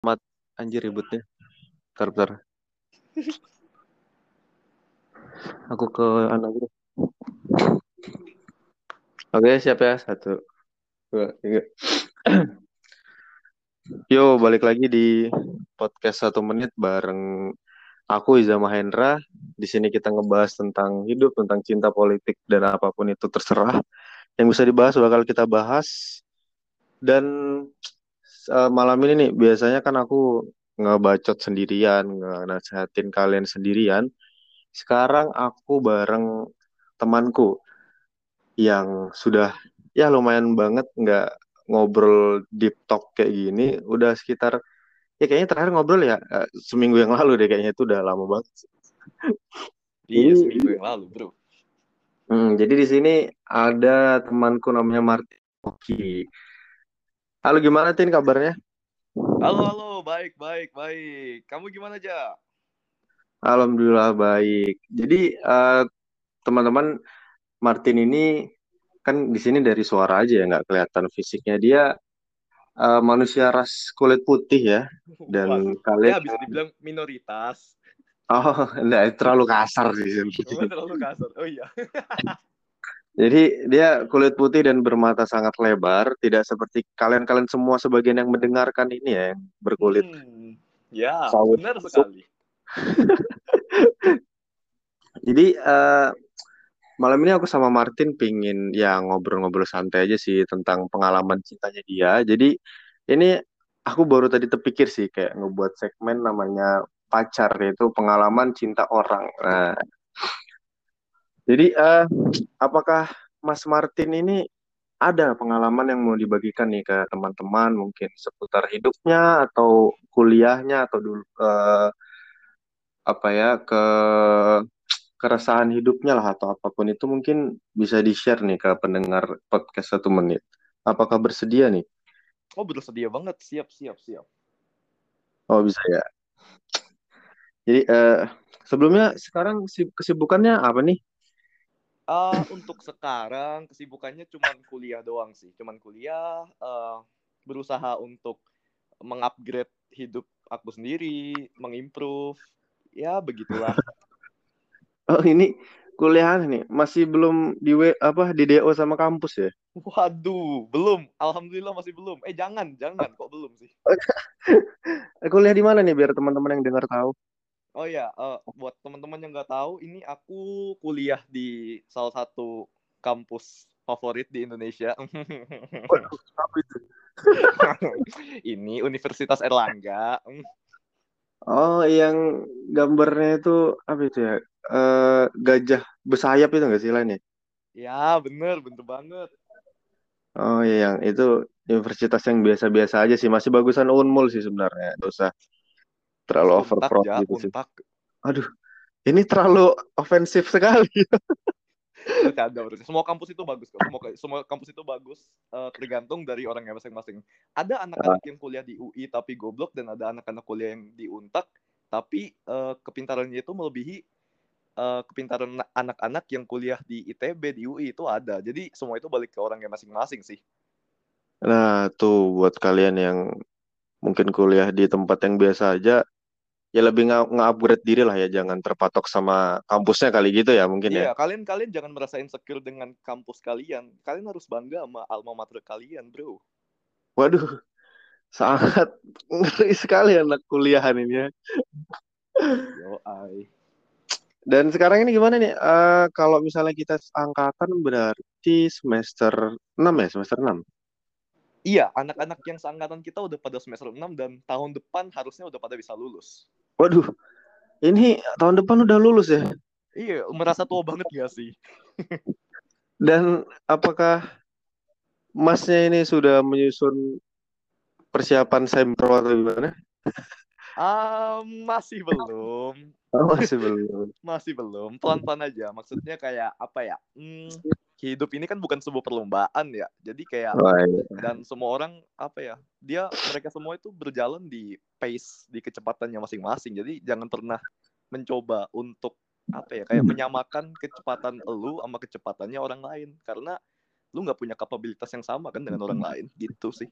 Mat anjir ributnya. Bentar, bentar. Aku ke anak gitu. Oke, siap ya. Satu, dua, tiga. Yo, balik lagi di podcast satu menit bareng aku Iza Mahendra. Di sini kita ngebahas tentang hidup, tentang cinta politik dan apa pun itu terserah. Yang bisa dibahas bakal kita bahas. Dan uh, malam ini nih biasanya kan aku ngebacot sendirian, nasihatin kalian sendirian. Sekarang aku bareng temanku yang sudah ya lumayan banget nggak ngobrol deep talk kayak gini. Udah sekitar ya kayaknya terakhir ngobrol ya uh, seminggu yang lalu deh kayaknya itu udah lama banget. iya seminggu yang lalu bro. Hmm, jadi di sini ada temanku namanya Martin Oki. Halo gimana Tin kabarnya? Halo halo baik baik baik. Kamu gimana aja? Alhamdulillah baik. Jadi uh, teman-teman Martin ini kan di sini dari suara aja ya nggak kelihatan fisiknya dia uh, manusia ras kulit putih ya dan Wah, kalian ya bisa dibilang minoritas. oh enggak terlalu kasar sih Oh, terlalu kasar. Oh iya. Jadi dia kulit putih dan bermata sangat lebar, tidak seperti kalian-kalian semua sebagian yang mendengarkan ini ya, yang berkulit. Hmm, ya, Sawit. benar sekali. Jadi uh, malam ini aku sama Martin pingin ya ngobrol-ngobrol santai aja sih tentang pengalaman cintanya dia. Jadi ini aku baru tadi terpikir sih kayak ngebuat segmen namanya pacar yaitu pengalaman cinta orang. Nah, jadi uh, apakah Mas Martin ini ada pengalaman yang mau dibagikan nih ke teman-teman mungkin seputar hidupnya atau kuliahnya atau dulu uh, apa ya ke keresahan hidupnya lah atau apa pun itu mungkin bisa di share nih ke pendengar podcast satu menit. Apakah bersedia nih? Oh bersedia banget, siap siap siap. Oh bisa ya. Jadi uh, sebelumnya sekarang kesibukannya apa nih? Uh, untuk sekarang kesibukannya cuma kuliah doang sih, cuman kuliah, uh, berusaha untuk mengupgrade hidup aku sendiri, mengimprove, ya begitulah. oh ini kuliah nih masih belum di w, apa di do sama kampus ya? Waduh, belum. Alhamdulillah masih belum. Eh jangan, jangan kok belum sih. kuliah di mana nih biar teman-teman yang dengar tahu? Oh ya, uh, buat teman-teman yang nggak tahu, ini aku kuliah di salah satu kampus favorit di Indonesia. Ini Universitas Erlangga. Oh, yang gambarnya itu apa itu ya? Uh, gajah bersayap itu nggak sih lainnya? Ya, bener, bener banget. Oh iya, yang itu universitas yang biasa-biasa aja sih, masih bagusan Unmul sih sebenarnya, dosa terlalu over ya, gitu untak. sih. Aduh, ini terlalu ofensif sekali. ada berarti. Semua kampus itu bagus kok. Semua semua kampus itu bagus uh, tergantung dari orangnya masing-masing. Ada anak-anak yang kuliah di UI tapi goblok dan ada anak-anak kuliah yang di Untak tapi uh, kepintarannya itu melebihi uh, kepintaran anak-anak yang kuliah di ITB di UI itu ada. Jadi semua itu balik ke orangnya masing-masing sih. Nah, tuh buat kalian yang mungkin kuliah di tempat yang biasa aja ya lebih nge-upgrade diri lah ya jangan terpatok sama kampusnya kali gitu ya mungkin iya, ya. kalian kalian jangan merasa insecure dengan kampus kalian. Kalian harus bangga sama alma mater kalian, Bro. Waduh. Sangat ngeri sekali anak kuliahan ini ya. Yo, ai. Dan sekarang ini gimana nih? Uh, kalau misalnya kita angkatan berarti semester 6 ya, semester 6. Iya, anak-anak yang seangkatan kita udah pada semester 6 dan tahun depan harusnya udah pada bisa lulus. Waduh, ini tahun depan udah lulus ya? Iya, merasa tua banget gak sih? Dan apakah masnya ini sudah menyusun persiapan sempro atau gimana? Uh, masih belum. Oh, masih belum. masih belum. Pelan-pelan aja. Maksudnya kayak apa ya? Hmm, hidup ini kan bukan sebuah perlombaan ya. Jadi kayak oh, iya. dan semua orang apa ya? Dia mereka semua itu berjalan di pace di kecepatannya masing-masing. Jadi jangan pernah mencoba untuk apa ya kayak menyamakan kecepatan lu sama kecepatannya orang lain karena lu nggak punya kapabilitas yang sama kan dengan orang lain gitu sih.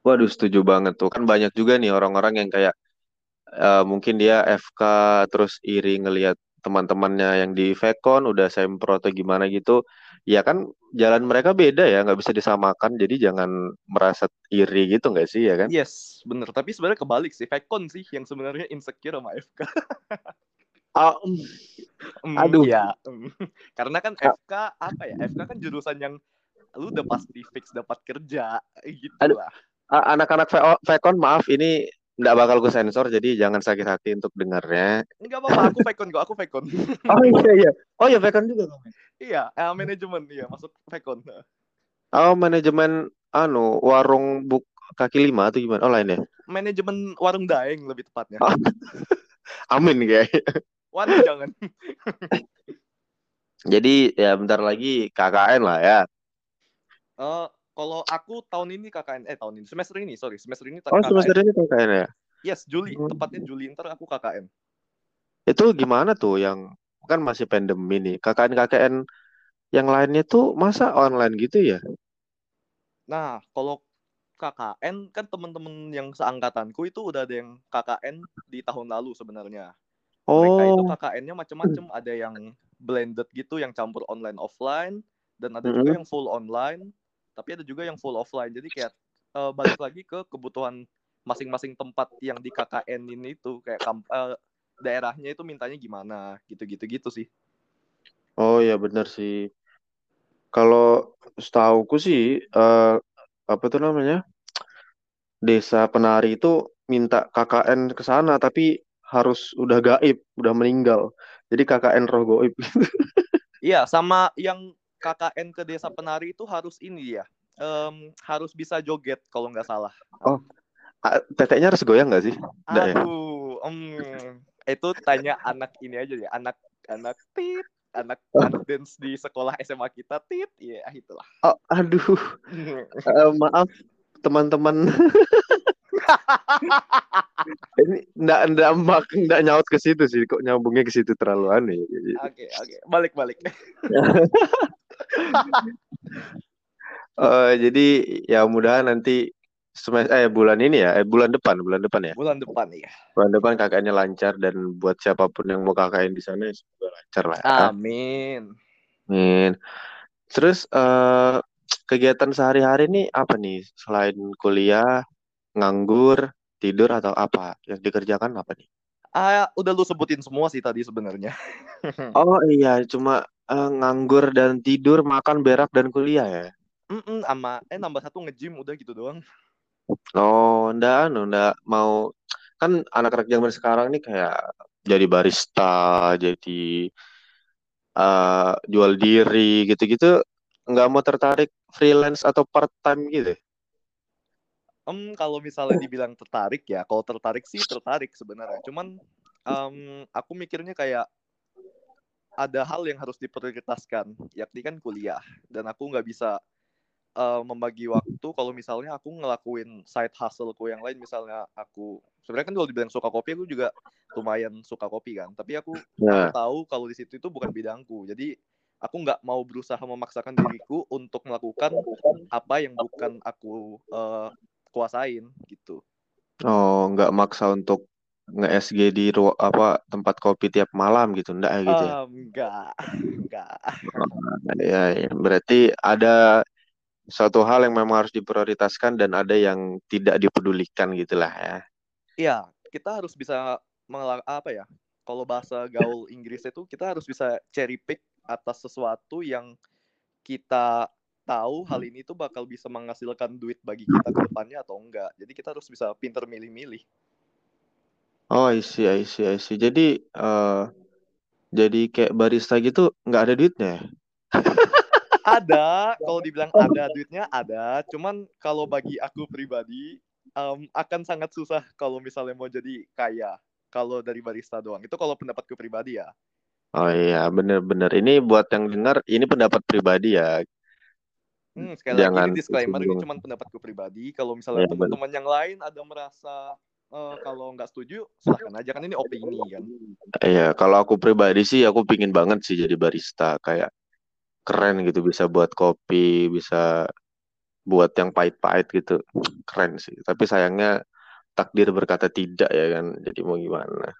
Waduh, setuju banget tuh. Kan banyak juga nih orang-orang yang kayak eh, mungkin dia FK terus iri ngelihat teman-temannya yang di Vekon udah sempro atau gimana gitu. Ya kan jalan mereka beda ya, nggak bisa disamakan. Jadi jangan merasa iri gitu nggak sih ya kan? Yes, bener. Tapi sebenarnya kebalik sih. Vekon sih yang sebenarnya insecure sama FK. Ah, mm, Hmm, aduh, ya. Hmm. Karena kan Ah, FK apa ya? FK kan jurusan yang lu udah pasti fix dapat kerja gitu aduh, lah. ah, anak-anak Ve- Vekon maaf ini nggak bakal gue sensor, jadi jangan sakit hati untuk dengarnya. Enggak apa-apa, aku Vekon kok, aku Vekon. Oh iya iya, oh iya Vekon juga kamu. iya, eh, manajemen iya masuk Vekon. Oh manajemen anu warung buk kaki lima atau gimana? Oh lain ya? Manajemen warung daeng lebih tepatnya. Oh, amin kayak. Waduh jangan. Jadi ya bentar lagi KKN lah ya. Eh, kalau aku tahun ini KKN eh tahun ini semester ini sorry semester ini Oh semester KKN ini KKN ya. yes Juli Hmm. tepatnya Juli ntar aku KKN Itu gimana tuh yang kan masih pandemi nih. KKN KKN yang lainnya tuh masa online gitu ya? nah kalau KKN kan temen-temen yang seangkatanku itu udah ada yang KKN di tahun lalu sebenarnya mereka itu Oh, KKN-nya macam-macam ada yang blended gitu yang campur online offline dan ada juga mm-mm. yang full online tapi ada juga yang full offline jadi kayak eh, balik lagi ke kebutuhan masing-masing tempat yang di KKN ini itu kayak kamp- eh, daerahnya itu mintanya gimana gitu-gitu gitu sih Oh ya bener sih. Kalau setauku sih eh, apa tuh namanya? Desa Penari itu minta KKN ke sana tapi harus udah gaib, udah meninggal. Jadi KKN roh gaib. iya sama yang KKN ke desa penari itu harus ini ya em, harus bisa joget kalau nggak salah Oh, teteknya harus goyang nggak sih? Nggak ya? aduh em, itu tanya anak ini aja ya anak anak tit anak Oh, anak dance di sekolah SMA kita tit ya itulah oh, aduh, Eh, maaf teman-teman. Ini nggak nggak mak nggak nyaut ke situ sih. Kok nyambungnya ke situ terlalu aneh. oke oke balik balik Eh, jadi ya mudahan nanti semester eh bulan ini ya, eh bulan depan, bulan depan ya. bulan depan ya Bulan depan KKN-nya lancar dan buat siapa pun yang mau KKN di sana ya semoga lancar lah ya. amin Amin. Terus eh kegiatan sehari-hari nih apa nih selain kuliah, nganggur, tidur atau apa? Yang dikerjakan apa nih? ah udah lu sebutin semua sih tadi sebenarnya Oh iya, cuma eh, nganggur dan tidur, makan, berak dan kuliah ya. Mm-mm, sama eh nambah satu nge-gym udah gitu doang Oh, ndak anu, ndak mau kan anak-anak zaman sekarang nih kayak jadi barista, jadi eh, jual diri gitu-gitu, nggak mau tertarik freelance atau part time gitu. Em, kalau misalnya dibilang tertarik ya, kalau tertarik sih tertarik sebenarnya. Cuman em, aku mikirnya kayak ada hal yang harus diprioritaskan, yakni kan kuliah. Dan aku nggak bisa eh, membagi waktu kalau misalnya aku ngelakuin side hustleku yang lain. Misalnya aku sebenarnya kan kalau dibilang suka kopi, aku juga lumayan suka kopi kan. Tapi aku aku Nah, tahu kalau di situ itu bukan bidangku. Jadi aku nggak mau berusaha memaksakan diriku untuk melakukan apa yang bukan aku eh, kuasain gitu. oh nggak maksa untuk nge-SG di ru- apa tempat kopi tiap malam gitu, ndak ya gitu ya. Um, enggak, enggak. Oh, ya, ya. Berarti ada suatu hal yang memang harus diprioritaskan dan ada yang tidak dipedulikan gitulah ya. Iya, kita harus bisa mengelak apa ya? Kalau bahasa gaul Inggris itu kita harus bisa cherry pick atas sesuatu yang kita tahu hal ini tuh bakal bisa menghasilkan duit bagi kita ke depannya atau enggak. Jadi kita harus bisa pinter milih-milih. Oh, I see, I see, I see. Jadi, eh jadi kayak barista gitu nggak ada duitnya ya? Ada, kalau dibilang ada duitnya ada. Cuman kalau bagi aku pribadi em, akan sangat susah kalau misalnya mau jadi kaya. Kalau dari barista doang. Itu kalau pendapatku pribadi ya. Oh iya, bener-bener. Ini buat yang dengar, ini pendapat pribadi ya. Hmm, sekali lagi Jangan ini disclaimer ini tersinggung. cuma pendapatku pribadi. Kalau misalnya Iya, bener. teman-teman yang lain ada merasa eh, kalau nggak setuju, silahkan aja. Kan ini opini kan. Iya, kalau aku pribadi sih, aku pingin banget sih jadi barista. Kayak keren gitu, bisa buat kopi, bisa buat yang pahit-pahit gitu. Keren sih. Tapi sayangnya takdir berkata tidak ya kan? Jadi mau gimana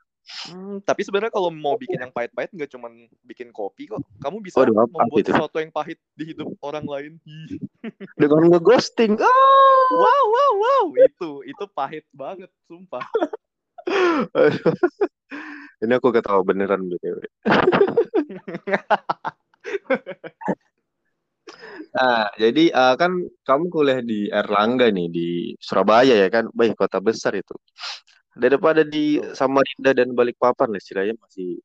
Hmm, tapi sebenarnya kalau mau bikin yang pahit-pahit nggak cuma bikin kopi kok. Kamu bisa Waduh, apa membuat itu? sesuatu yang pahit di hidup orang lain. Dengan ngeghosting ah Wow, wow, wow. Itu itu pahit banget, sumpah. Ini aku ketawa beneran btw Nah, jadi eh, kan kamu kuliah di Erlangga nih di Surabaya ya kan, baik kota besar itu. Daripada di Betul. Samarinda dan Balikpapan lah istilahnya masih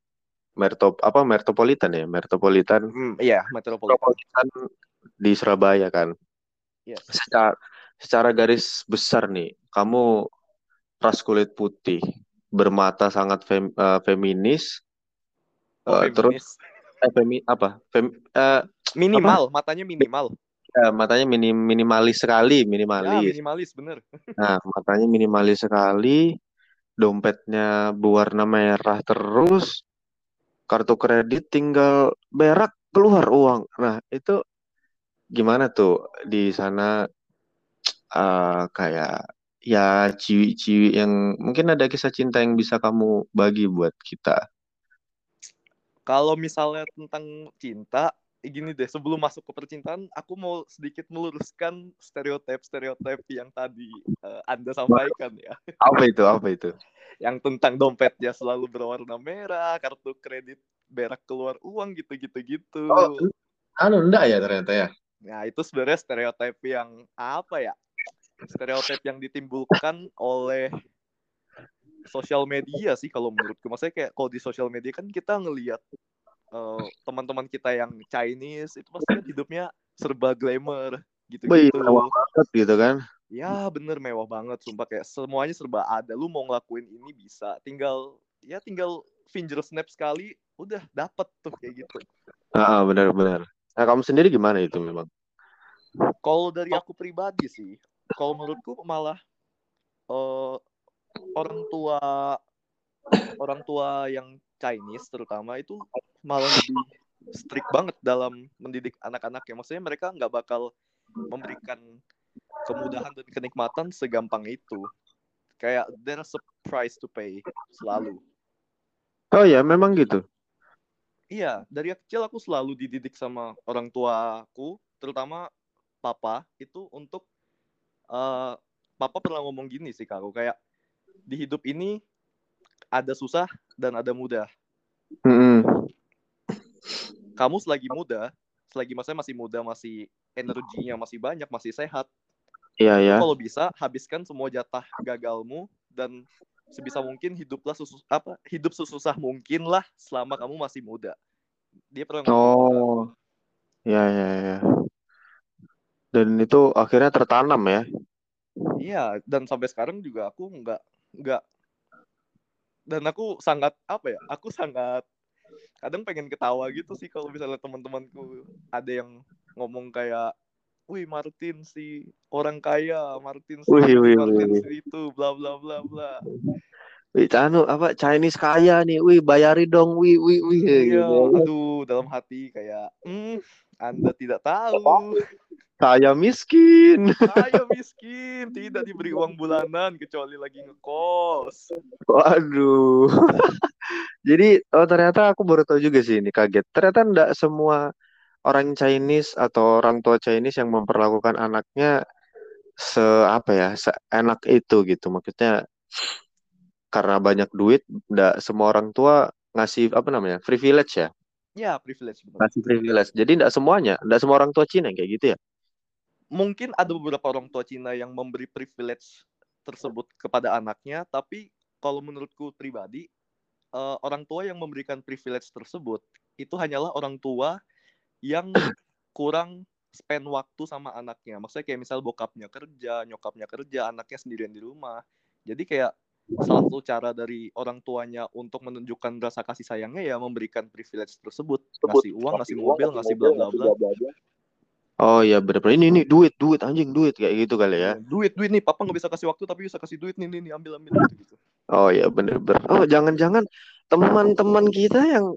mertop apa metropolitan ya, metropolitan Hmm, iya, metropolitan. metropolitan di Surabaya kan. Yes. Secara secara garis besar nih, kamu ras kulit putih, bermata sangat fem- eh, feminis, Oh, terus feminis. eh, femi apa? Fem, eh, Minimal, matanya minimal. ya, matanya minim, minimalis sekali, Ya, minimalis. minimalis bener. Nah, matanya minimalis sekali, dompetnya berwarna merah terus, kartu kredit tinggal berak keluar uang. Nah, itu gimana tuh di sana eh, kayak ya ciwi-ciwi yang mungkin ada kisah cinta yang bisa kamu bagi buat kita. Kalau misalnya tentang cinta, gini deh, sebelum masuk ke percintaan, aku mau sedikit meluruskan stereotip-stereotip yang tadi eh, Anda sampaikan ya. Apa itu? Apa itu? Yang tentang dompetnya selalu berwarna merah, kartu kredit berak keluar uang gitu-gitu gitu. Oh, anu enggak ya ternyata ya. Nah, itu sebenarnya stereotip yang apa ya? Stereotip yang ditimbulkan oleh sosial media sih kalau menurutku. Maksudnya kayak kalau di sosial media kan kita ngelihat eh, teman-teman kita yang Chinese itu pasti kan hidupnya serba glamour Wih, gitu-gitu. mewah banget gitu kan. Ya bener mewah banget sumpah kayak semuanya serba ada. Lu mau ngelakuin ini bisa. Tinggal ya tinggal finger snap sekali udah dapet tuh kayak gitu. Ah, benar-benar. Nah, kamu sendiri gimana itu memang? Kalau dari aku pribadi sih, kalau menurutku malah eh, orang tua orang tua yang Chinese terutama itu malah lebih strict banget dalam mendidik anak-anaknya. Maksudnya mereka nggak bakal memberikan kemudahan dan kenikmatan segampang itu. Kayak there's a price to pay selalu. Oh ya, memang gitu. Iya, dari kecil aku selalu dididik sama orang tuaku, terutama papa itu untuk eh papa pernah ngomong gini sih kak, aku kayak di hidup ini ada susah dan ada mudah. Mm-mm. Kamu selagi muda, selagi maksudnya masih muda, masih energinya masih banyak, masih sehat, Iya ya. kalau bisa habiskan semua jatah gagalmu dan sebisa mungkin hiduplah susus apa hidup sesusah mungkin lah selama kamu masih muda. Dia pernah gitu. Oh, ya ya ya. Dan itu akhirnya tertanam ya. Iya, dan sampai sekarang juga aku nggak nggak dan aku sangat apa ya? Aku sangat kadang pengen ketawa gitu sih kalau misalnya teman-temanku ada yang ngomong kayak, "Wih, Martin si orang kaya, Martin si Wih, wih, Martin wih. si itu, bla bla bla bla." Wih, anu apa Chinese kaya nih. Wih, bayari dong. Wih, wih, wih. Iya, Gitu. aduh, dalam hati kayak, "Hmm, Anda tidak tahu, Kaya miskin. saya miskin, tidak diberi uang bulanan kecuali lagi ngekos." Waduh. Jadi, oh ternyata aku baru tahu juga sih ini kaget. Ternyata enggak semua orang Chinese atau orang tua Chinese yang memperlakukan anaknya se apa ya, seenak itu gitu. Maksudnya karena banyak duit, enggak semua orang tua ngasih apa namanya? privilege ya. Ya, privilege benar. Ngasih privilege. Jadi enggak semuanya, enggak semua orang tua Cina kayak gitu ya. Mungkin ada beberapa orang tua Cina yang memberi privilege tersebut kepada anaknya, tapi kalau menurutku pribadi, eh, orang tua yang memberikan privilege tersebut itu hanyalah orang tua yang kurang spend waktu sama anaknya. Maksudnya kayak misal bokapnya kerja, nyokapnya kerja, anaknya sendirian di rumah. Jadi kayak salah satu cara dari orang tuanya untuk menunjukkan rasa kasih sayangnya ya memberikan privilege tersebut, ngasih uang, ngasih mobil, ngasih bla bla bla. Oh iya bener-bener ini ini duit duit anjing duit kayak gitu kali ya. Duit duit nih, papa nggak bisa kasih waktu tapi bisa kasih duit nih nih, nih ambil ambil gitu gitu. Oh iya bener-bener. Oh jangan-jangan teman-teman kita yang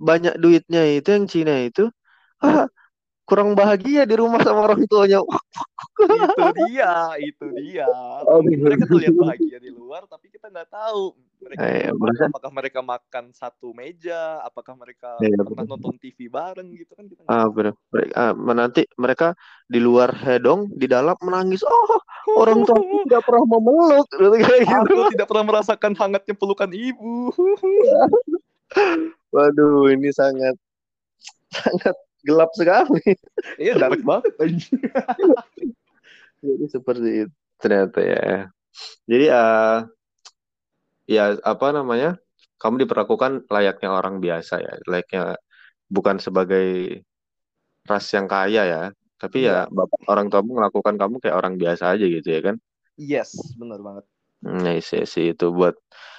banyak duitnya itu yang Cina itu ah, kurang bahagia di rumah sama orang tuanya. itu dia, itu dia. Oh, gitu. mereka terlihat bahagia di luar, tapi kita nggak tahu mereka di Eh, rumah, berasa- apakah mereka makan satu meja, apakah mereka Iya, pernah nonton TV bareng gitu kan kita nggak Ah, benar. Mereka, ah, nanti mereka di luar hedong, di dalam menangis. Oh, orang tua aku tidak pernah memeluk, gitu gitu. Aku tidak pernah merasakan hangatnya pelukan ibu. Waduh, ini sangat sangat gelap sekali. Iya, dark banget. Jadi seperti itu ternyata ya. Jadi eh ya apa namanya? Kamu diperlakukan layaknya orang biasa ya, layaknya bukan sebagai ras yang kaya ya, tapi ya bapak orang tuamu melakukan kamu kayak orang biasa aja gitu ya kan? Yes, benar banget. Nah, sih sih itu buat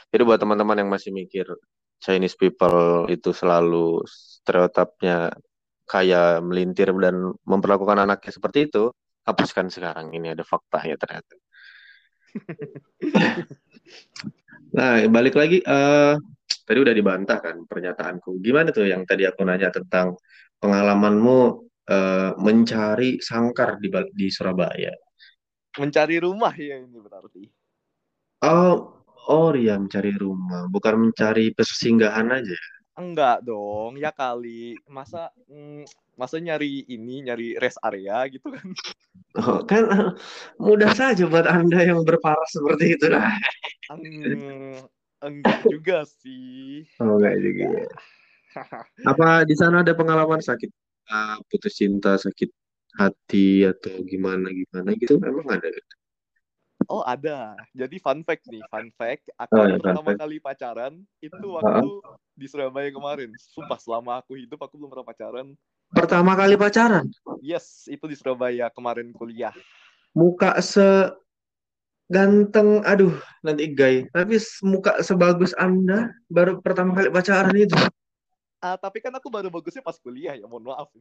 jadi buat teman-teman yang masih mikir Chinese people itu selalu stereotipnya kayak melintir dan memperlakukan anaknya seperti itu, hapuskan sekarang ini ada faktanya ternyata. Nah, balik lagi eh tadi udah dibantah kan pernyataanku. Gimana tuh yang tadi aku nanya tentang pengalamanmu eh, mencari sangkar di di Surabaya? Mencari rumah ya ini berarti. Oh, oh iya mencari rumah, bukan mencari persinggahan aja. Enggak dong, ya kali. Masa mm, masa nyari ini, nyari rest area gitu kan. Oh, kan eh, mudah saja buat Anda yang berparas seperti itu lah. Hmm, enggak juga sih. Oh, enggak juga. ya. Apa di sana ada pengalaman sakit ah, putus cinta, sakit hati atau gimana gimana gitu? Memang ada. Oh ada. Jadi fun fact nih, fun fact. Aku Oh, ya, pertama fact. kali pacaran itu waktu di Surabaya kemarin. Sumpah selama aku hidup aku belum pernah pacaran. Pertama kali pacaran, Yes, itu di Surabaya kemarin kuliah. muka se ganteng, aduh, nanti gay. Tapi muka sebagus Anda baru pertama kali pacaran itu. Ah, tapi kan aku baru bagusnya pas kuliah ya, mohon maaf.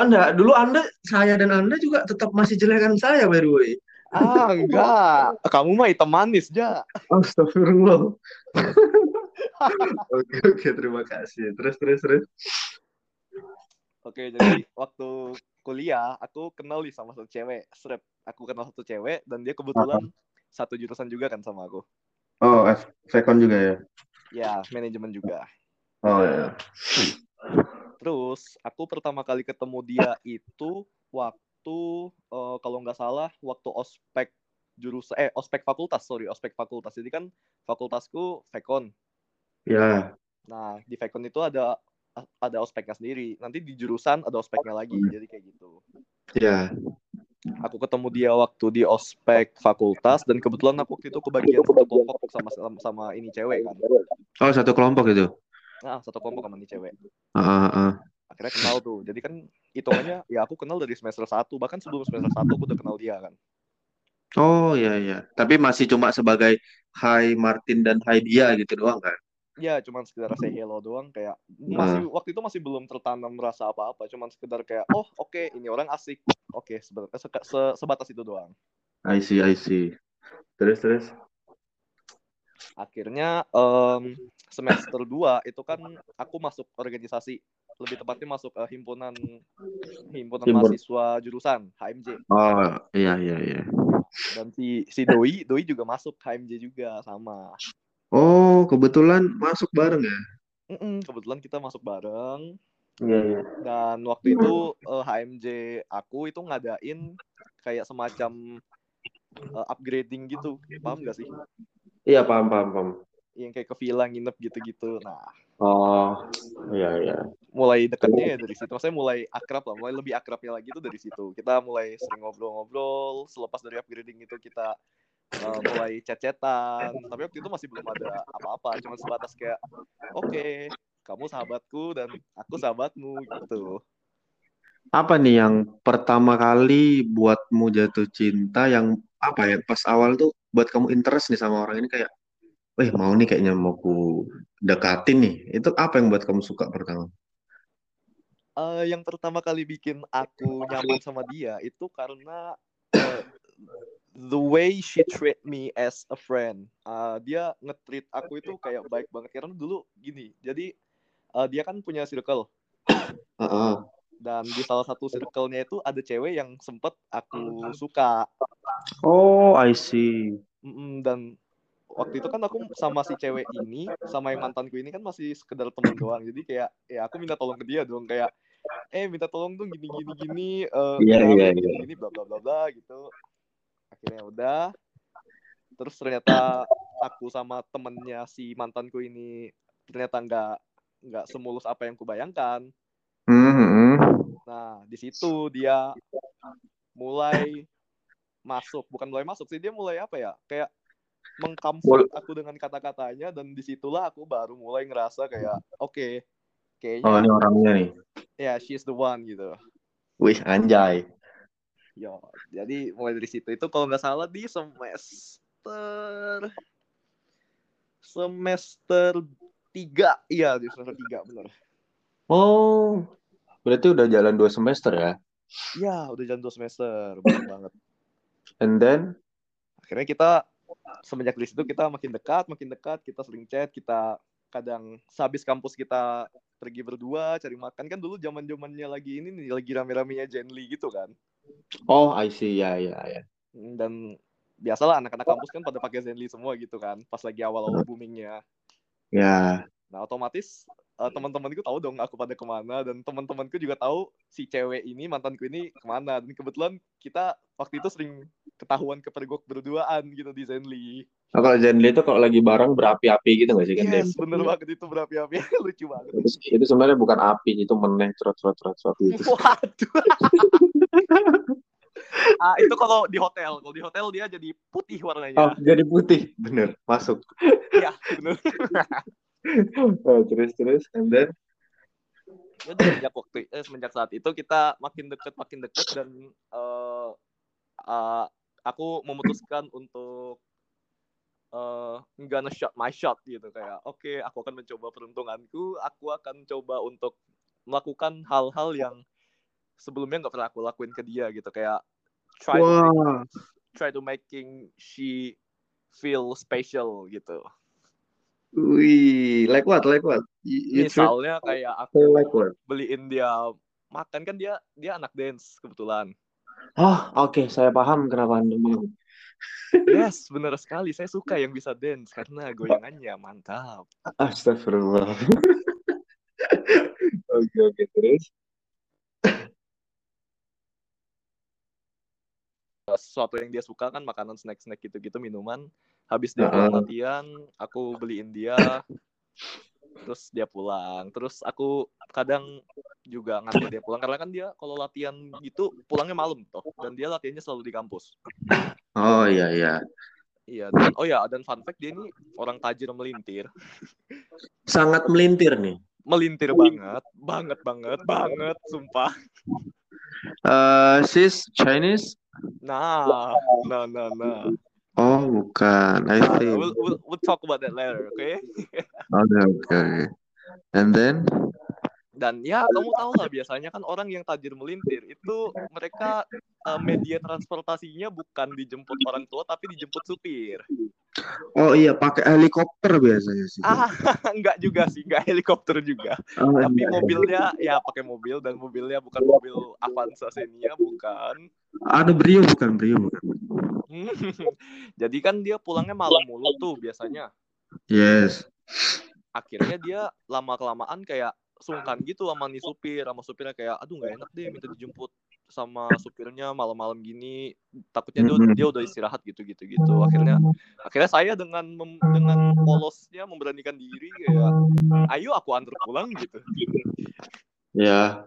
Anda, dulu Anda, saya dan Anda juga tetap masih jelekan saya, by the way. Ah, enggak. Kamu mah hitam manis, Ja. Astagfirullah. Oke, oke, terima kasih. Terus, terus, terus. Oke, jadi waktu kuliah aku kenal nih sama satu cewek, Srep. Aku kenal satu cewek dan dia kebetulan satu jurusan juga kan sama aku. Oh, Vekon juga ya? Ya, manajemen juga. Oh, ya. Terus aku pertama kali ketemu dia itu waktu eh, kalau nggak salah waktu ospek jurusan eh ospek fakultas sorry ospek fakultas jadi kan fakultasku Vekon. Ya, Nah di Vekon itu ada ada ospeknya sendiri. Nanti di jurusan ada ospeknya lagi. Jadi kayak gitu. ya. Aku ketemu dia waktu di ospek fakultas dan kebetulan aku waktu itu kebagian satu kelompok sama sama ini cewek kan. Oh, satu kelompok itu? Nah satu kelompok sama ini cewek. Ah, ah, ah. Akhirnya kenal tuh. Jadi kan hitungannya ya aku kenal dari semester 1 bahkan sebelum semester 1 aku udah kenal dia kan. Oh, ya, ya. Tapi masih cuma sebagai Hai Martin dan Hai dia gitu doang kan? Ya cuman sekedar say hello doang kayak masih waktu itu masih belum tertanam rasa apa-apa cuman sekedar kayak oh oke ini orang asik oke sebe- se- se- sebatas itu doang I see, I see. Terus, terus. akhirnya em, semester 2 itu kan aku masuk organisasi lebih tepatnya masuk eh, himpunan himpunan Himpun- mahasiswa jurusan HMJ Oh, iya, iya, iya. dan si si Doi Doi juga masuk HMJ juga sama Oh, kebetulan masuk bareng ya? Mm-mm, kebetulan kita masuk bareng Iya, iya. dan waktu itu eh, HMJ aku itu ngadain kayak semacam eh, upgrading gitu paham gak sih Iya, paham, paham, paham. Yang kayak ke villa nginep gitu-gitu. Nah Oh, iya, iya. mulai dekatnya ya dari situ. Maksudnya mulai akrab lah mulai lebih akrabnya lagi tuh dari situ. Kita mulai sering ngobrol-ngobrol selepas dari upgrading itu kita uh, mulai chat-chatan. Tapi waktu itu masih belum ada apa-apa cuma sebatas kayak oke kamu sahabatku dan aku sahabatmu gitu. Apa nih yang pertama kali buatmu jatuh cinta yang apa ya pas awal tuh buat kamu interest nih sama orang ini kayak, weh mau nih kayaknya mau ku dekatin nih. Itu apa yang buat kamu suka pertama? Eh, yang pertama kali bikin aku nyaman sama dia itu karena eh, the way she treat me as a friend. Eh, dia nge-treat aku itu kayak baik banget karena dulu gini. Jadi eh, dia kan punya circle. Heeh. dan di salah satu circle-nya itu ada cewek yang sempet aku suka Oh, I see. Mm-mm, dan waktu itu kan aku sama si cewek ini sama yang mantanku ini kan masih sekedar teman doang. Jadi kayak ya aku minta tolong ke dia dong kayak eh minta tolong dong gini gini gini eh Iya, kenapa iya, gini, iya. gini bla bla bla bla gitu. Akhirnya udah. Terus ternyata aku sama temennya si mantanku ini ternyata nggak nggak semulus apa yang kubayangkan. Hmm, nah di situ dia mulai masuk bukan mulai masuk sih dia mulai apa ya kayak mengkamfort aku dengan kata-katanya dan di situlah aku baru mulai ngerasa kayak oke Oh, kayaknya ini orangnya nih. ya she's the one gitu Wih, anjay. yo jadi mulai dari situ itu kalau nggak salah di semester semester tiga iya di semester tiga bener Oh, berarti udah jalan dua semester ya? ya udah jalan dua semester banget And then, akhirnya kita semenjak dari situ kita makin dekat makin dekat kita sering chat kita kadang sehabis kampus kita pergi berdua cari makan. Kan dulu zaman zamannya lagi ini nih lagi rame-ramenya Genly gitu kan. Oh, I see, ya, ya, ya. Hmm, dan biasalah anak-anak kampus kan pada pakai Zenly semua gitu kan pas lagi awal-awal boomingnya. Ya, nah otomatis eh, teman-temanku tahu dong aku pada ke mana dan teman-temanku juga tahu si cewek ini mantanku ini ke mana. Dan kebetulan kita waktu itu sering ketahuan kepergok berduaan gitu di Zenly Nah, kalau Zenly itu kalau lagi bareng berapi-api gitu nggak sih kan? yes dia? bener banget itu berapi-api. Lucu banget. Itu, itu sebenarnya bukan api, itu meneh, trot, trot, trot, trot gitu. waduh. Ah itu kalau di hotel. Kalau di hotel dia jadi putih Oh, warnanya jadi putih, bener, masuk. ya bener. Oh, terus, terus, and then, Ya udah, semenjak waktu eh, semenjak saat itu kita makin deket makin deket dan eh eh, aku memutuskan untuk eh gonna shot my shot gitu kayak oke aku akan mencoba peruntunganku. Aku akan coba untuk melakukan hal-hal yang sebelumnya nggak pernah aku lakuin ke dia gitu. Kayak try to make, try to making she feel special gitu. Wih, like what, like what? You, you misalnya kayak aku like what? beliin dia makan kan dia dia anak dance kebetulan Oh, oke, saya paham kenapa Anda mau. Yes, benar sekali. Saya suka yang bisa dance karena goyangannya mantap. Astagfirullah. Oke, oke, terus. Sesuatu yang dia suka kan makanan snack-snack gitu-gitu, minuman. Habis dia pulang Heeh. latihan, aku beliin dia. Terus dia pulang. Terus aku kadang juga nganter dia pulang karena kan dia kalau latihan gitu pulangnya malam toh dan dia latihannya selalu di kampus. Oh, iya, iya. Iya, dan oh ya, dan fun fact dia ini orang tajir melintir. Sangat melintir nih. Melintir banget, banget banget, banget, sumpah. Eh, she's Chinese? Nah, nah, nah, nah. Oh, bukan. I think. we'll, we'll, we'll talk about that later, okay? Oke, oke. And then? Dan ya kamu tahu lah biasanya kan orang yang tajir melintir itu mereka eh, media transportasinya bukan dijemput orang tua tapi dijemput supir. Oh iya, pakai helikopter biasanya sih. Ah, enggak juga sih, enggak helikopter juga. Oh, Tapi iya. mobilnya ya pakai mobil dan mobilnya bukan mobil Avanza Xenia, bukan. Ada Brio bukan Brio bukan. Jadi kan dia pulangnya malam mulu tuh biasanya. Yes. Akhirnya dia lama kelamaan kayak sungkan gitu sama nih supir, sama supirnya kayak aduh nggak enak deh minta dijemput sama supirnya malam-malam gini takutnya dia, Mhm. dia udah istirahat gitu gitu gitu akhirnya akhirnya saya dengan mem- dengan polosnya memberanikan diri kayak ayo aku antar pulang gitu Ya.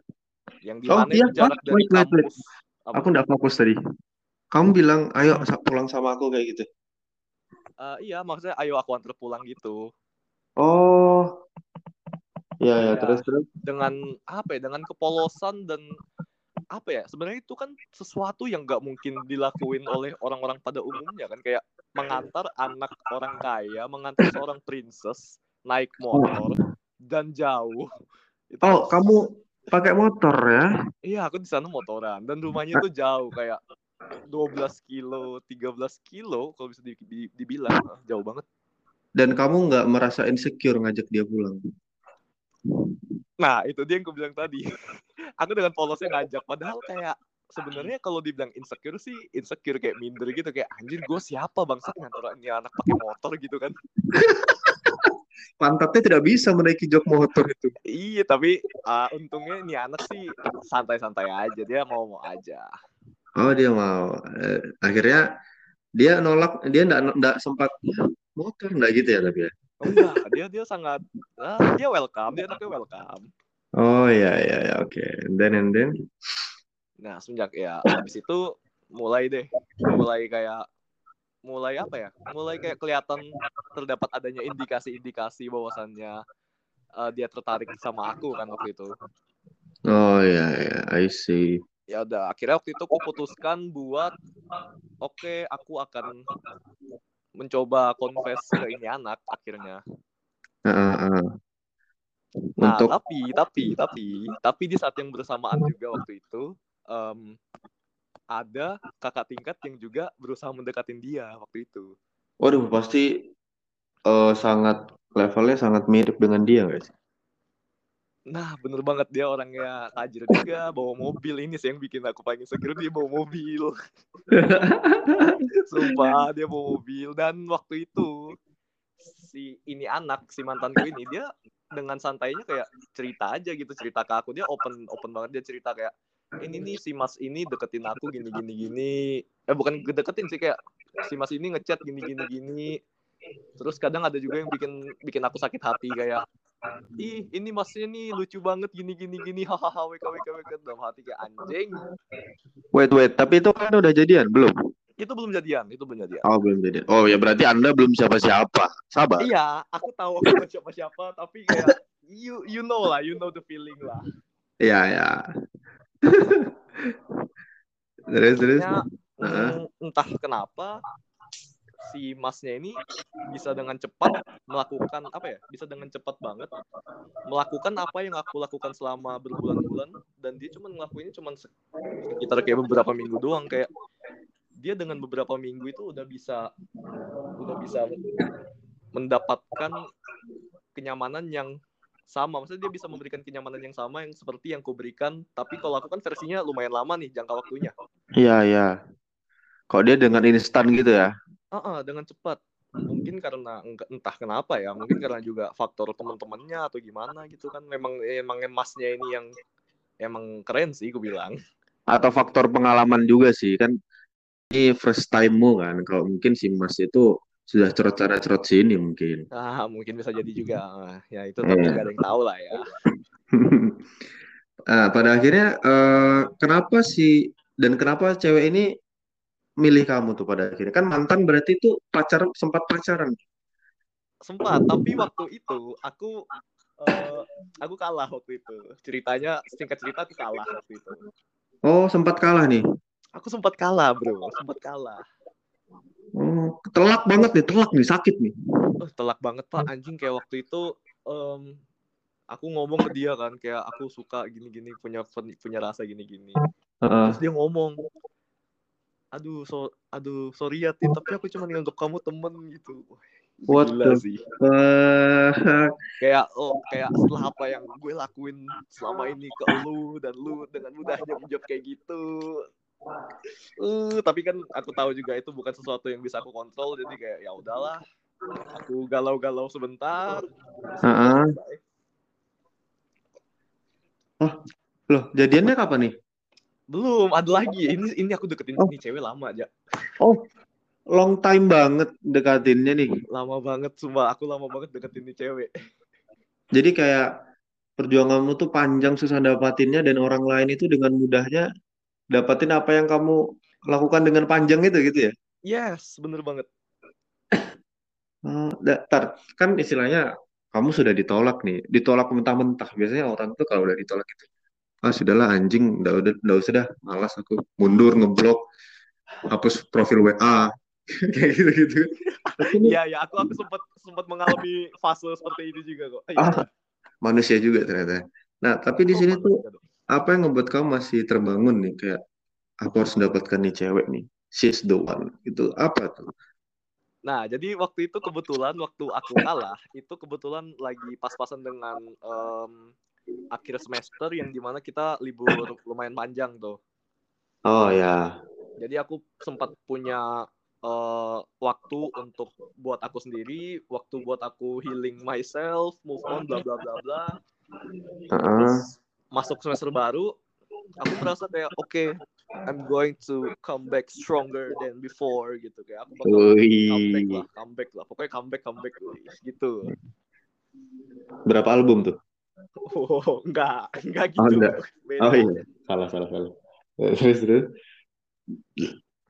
yang Oh, di mana iya, jarak dari wait, wait, wait. Aku nggak fokus tadi. Kamu bilang, ayo pulang sama aku kayak gitu. Eh, iya maksudnya ayo aku antar pulang gitu Oh. Ya, ya, terus terus. dengan apa ya dengan kepolosan dan apa ya sebenarnya itu kan sesuatu yang nggak mungkin dilakuin oleh orang-orang pada umumnya kan kayak mengantar anak orang kaya mengantar seorang princess naik motor dan jauh itu Oh, kamu pakai motor ya? iya aku di sana motoran dan rumahnya tuh jauh kayak 12 kilo 13 kilo kalau bisa di- di- dibilang jauh banget Dan kamu nggak merasa insecure ngajak dia pulang? Nah, itu dia yang gue bilang tadi. aku dengan polosnya ngajak. Padahal kayak sebenarnya kalau dibilang insecure sih insecure kayak minder gitu kayak anjir gue siapa ngantor ini anak pakai motor gitu kan Pantatnya tidak bisa menaiki jok motor itu. iya tapi uh, untungnya ini anak sih santai-santai aja dia mau mau aja Oh dia mau. Eh, akhirnya dia nolak, dia enggak enggak sempat motor enggak gitu ya tapi ya. Oh enggak dia dia sangat ah, dia welcome. Dia anaknya welcome. Oh iya iya iya. Oke. And then and then. nah semenjak ya habis itu mulai deh. Mulai kayak mulai apa ya? Mulai kayak kelihatan terdapat adanya indikasi-indikasi bahwasannya uh, dia tertarik sama aku kan waktu itu. Oh iya iya. I see. ya udah akhirnya waktu itu aku putuskan buat oke aku akan mencoba confess ke ini anak akhirnya Heeh, heeh. nah Untuk tapi tapi tapi tapi di saat yang bersamaan juga waktu itu em, ada kakak tingkat yang juga berusaha mendekatin dia waktu itu waduh pasti eh, sangat levelnya sangat mirip dengan dia guys. Nah, bener banget dia orangnya tajir juga, bawa mobil. Ini sih yang bikin aku paling insecure, dia bawa mobil. Sumpah, dia bawa mobil. Dan waktu itu, si ini anak, si mantanku ini, dia dengan santainya kayak cerita aja gitu, cerita ke aku. Dia open open banget, dia cerita kayak, ini nih si mas ini deketin aku gini gini gini eh bukan deketin sih kayak si mas ini ngechat gini gini gini terus kadang ada juga yang bikin bikin aku sakit hati kayak ih ini masnya nih lucu banget gini gini gini hahaha wk wk wk dalam hati kayak anjing Wait wait, tapi itu kan udah jadian belum? itu belum jadian itu belum jadian Oh belum jadian. Oh ya berarti anda belum siapa-siapa. Sabar. iya aku tahu aku bukan siapa siapa tapi kayak you you know lah you know the feeling lah Iya ya. terus terus. Mm, entah kenapa si masnya ini bisa dengan cepat melakukan apa ya bisa dengan cepat banget melakukan apa yang aku lakukan selama berbulan-bulan dan dia cuma ngelakuinnya cuma sekitar kayak beberapa minggu doang kayak dia dengan beberapa minggu itu udah bisa udah bisa mendapatkan kenyamanan yang sama maksudnya dia bisa memberikan kenyamanan yang sama yang seperti yang kuberikan tapi kalau aku kan versinya lumayan lama nih jangka waktunya Iya iya. Kok dia dengan instan gitu ya? Ah, dengan cepat. Mungkin karena entah kenapa ya, mungkin karena juga faktor teman-temannya atau gimana gitu kan. Memang emang emasnya ini yang emang keren sih, gue bilang. Atau faktor pengalaman juga sih kan? Ini first time-mu kan? Kalau mungkin si Mas itu sudah cerot sana cerot sini mungkin. Ah, mungkin bisa jadi juga. Ah, Ya itu tapi Iya. nggak ada yang tahu lah ya. Ah, pada akhirnya eh, kenapa sih dan kenapa cewek ini milih kamu tuh pada akhirnya kan mantan berarti itu pacar sempat pacaran Sempat, tapi waktu itu aku eh, aku kalah waktu itu. Ceritanya singkat cerita aku kalah waktu itu. oh sempat kalah nih Aku sempat kalah, Bro. Sempat kalah. oh telak banget nih telak nih sakit nih Eh, telak banget pak anjing kayak waktu itu em, aku ngomong ke dia kan kayak aku suka gini-gini punya punya rasa gini-gini Heeh. terus dia ngomong aduh so aduh sorry ya Tin, tapi aku cuma nganggap kamu temen gitu What gila the sih fuck? kayak oh kayak setelah apa yang gue lakuin selama ini ke lu dan lu dengan mudahnya menjawab kayak gitu Eh, tapi kan aku tahu juga itu bukan sesuatu yang bisa aku kontrol jadi kayak ya udahlah aku galau-galau sebentar itu Heeh. selesai. loh jadiannya kapan nih belum ada lagi. Ini ini aku deketin Oh. ini cewek lama aja oh long time banget dekatinnya nih. Lama banget sumpah. Aku lama banget deketin ini cewek. Jadi kayak perjuanganmu tuh panjang susah dapatinnya dan orang lain itu dengan mudahnya dapatin apa yang kamu lakukan dengan panjang itu gitu ya? Yes bener banget. Oh, da- tar, kan istilahnya kamu sudah ditolak nih, ditolak mentah-mentah. Biasanya orang tuh kalau udah ditolak itu, ah sudahlah anjing, udah udah udah usah dah, malas aku mundur ngeblok, hapus profil WA, kayak gitu-gitu. Tapi ini iya ya aku aku sempat sempat mengalami fase seperti ini juga kok Iya. ah manusia juga ternyata. Nah, tapi di Oh, sini tuh apa yang ngebuat kamu masih terbangun nih kayak aku harus mendapatkan nih cewek nih, she's the one. Itu apa tuh? nah jadi waktu itu kebetulan waktu aku kalah itu kebetulan lagi pas-pasan dengan em, akhir semester yang di mana kita libur lumayan panjang tuh. Oh ya. Jadi aku sempat punya uh, waktu untuk buat aku sendiri, waktu buat aku healing myself, move on, bla bla bla bla. Terus masuk semester baru, aku merasa kayak oke, okay, I'm going to come back stronger than before gitu kayak aku bakal Wih. comeback lah, comeback lah, pokoknya comeback comeback gitu. Berapa album tuh? Oh, enggak, enggak gitu. Oh, enggak. Beda. Oh iya. Salah salah salah. Terus terus.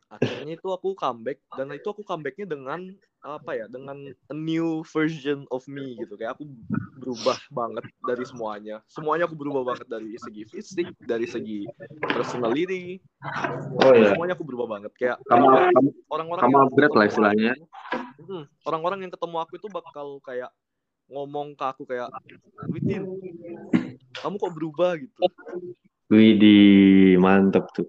Akhirnya itu aku comeback dan itu aku comebacknya dengan apa ya? Dengan a new version of me gitu. Kayak aku berubah banget dari semuanya. Semuanya aku berubah banget dari segi fisik, dari segi personality. Oh iya. Semuanya aku berubah banget. Kayak Kamu kamu, orang-orang kamu yang upgrade lah istilahnya. orang-orang yang ketemu aku itu bakal kayak ngomong ke aku kayak Witin kamu kok berubah gitu Widih, mantep tuh.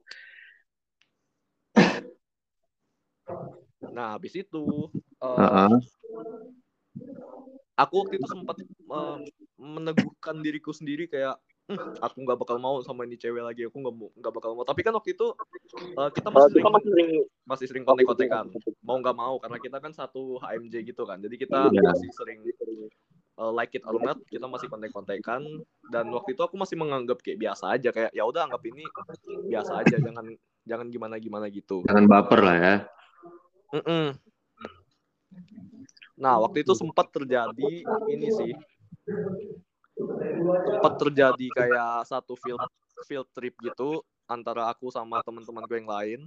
nah habis itu eh, Heeh. aku waktu itu sempat eh, meneguhkan diriku sendiri kayak "Hmm, aku nggak bakal mau sama ini cewek lagi aku nggak mau nggak bakal mau tapi kan waktu itu eh, kita masih sering masih sering kontek-kontekan mau nggak mau karena kita kan satu HMJ gitu kan jadi kita Iya. masih sering uh, like it or not kita masih kontek-kontekan. Dan waktu itu aku masih menganggap kayak biasa aja kayak ya udah anggap ini biasa aja jangan jangan gimana gimana gitu. Jangan baper lah ya. Mm-mm. nah waktu itu sempat terjadi ini sih. Sempat terjadi kayak satu field field trip gitu antara aku sama teman-teman gue yang lain.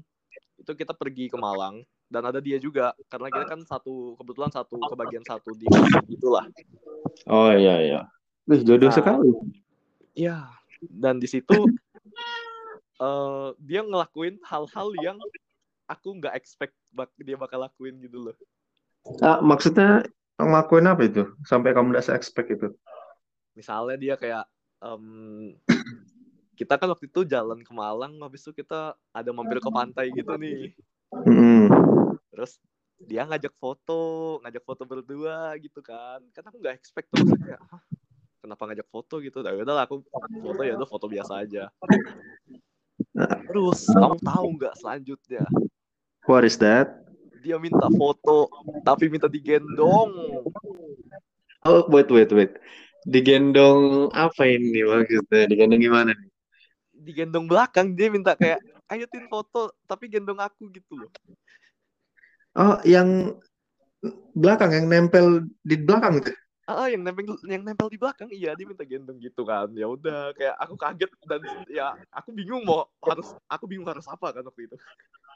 Itu kita pergi ke Malang dan ada dia juga karena kita kan satu kebetulan satu kebagian satu di gitulah Oh iya iya. Wih, jodoh Nah. sekali. Iya, dan di situ eh dia ngelakuin hal-hal yang aku nggak expect bak dia bakal lakuin gitu loh. Ah, maksudnya ngelakuin apa itu? Sampai kamu udah se-expect itu. Misalnya dia kayak em, kita kan waktu itu jalan ke Malang, habis itu kita ada mampir ke pantai gitu nih. Mm-mm. Terus dia ngajak foto, ngajak foto berdua gitu kan. Kan aku nggak expect tuh maksudnya kayak, "Hah, kenapa ngajak foto gitu? Nah, udah aku foto ya udah foto biasa aja. Terus kamu tahu nggak selanjutnya? What is that? dia minta foto tapi minta digendong Oh, wait, wait, wait. Digendong apa ini maksudnya? Digendong gimana nih? digendong belakang dia minta kayak ayo tin foto tapi gendong aku gitu loh Oh, yang belakang, yang nempel di belakang itu. ah yang nempel yang nempel di belakang iya dia minta gendong gitu kan ya udah kayak aku kaget dan ya aku bingung mau harus aku bingung harus apa kan waktu itu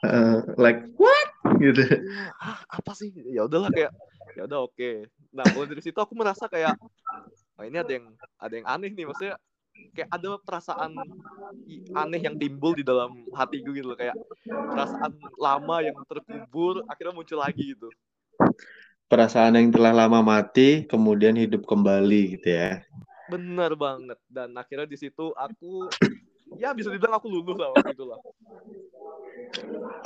Uh, like, what? Gitu. ah apa sih ya udahlah kayak ya udah oke nah mulai dari situ aku merasa kayak oh ini ada yang ada yang aneh nih maksudnya kayak ada perasaan aneh yang timbul di dalam hatiku gitu loh kayak perasaan lama yang terkubur akhirnya muncul lagi gitu Perasaan yang telah lama mati, kemudian hidup kembali gitu ya. bener banget dan akhirnya di situ aku ya bisa dibilang aku luluh lah waktu itu lah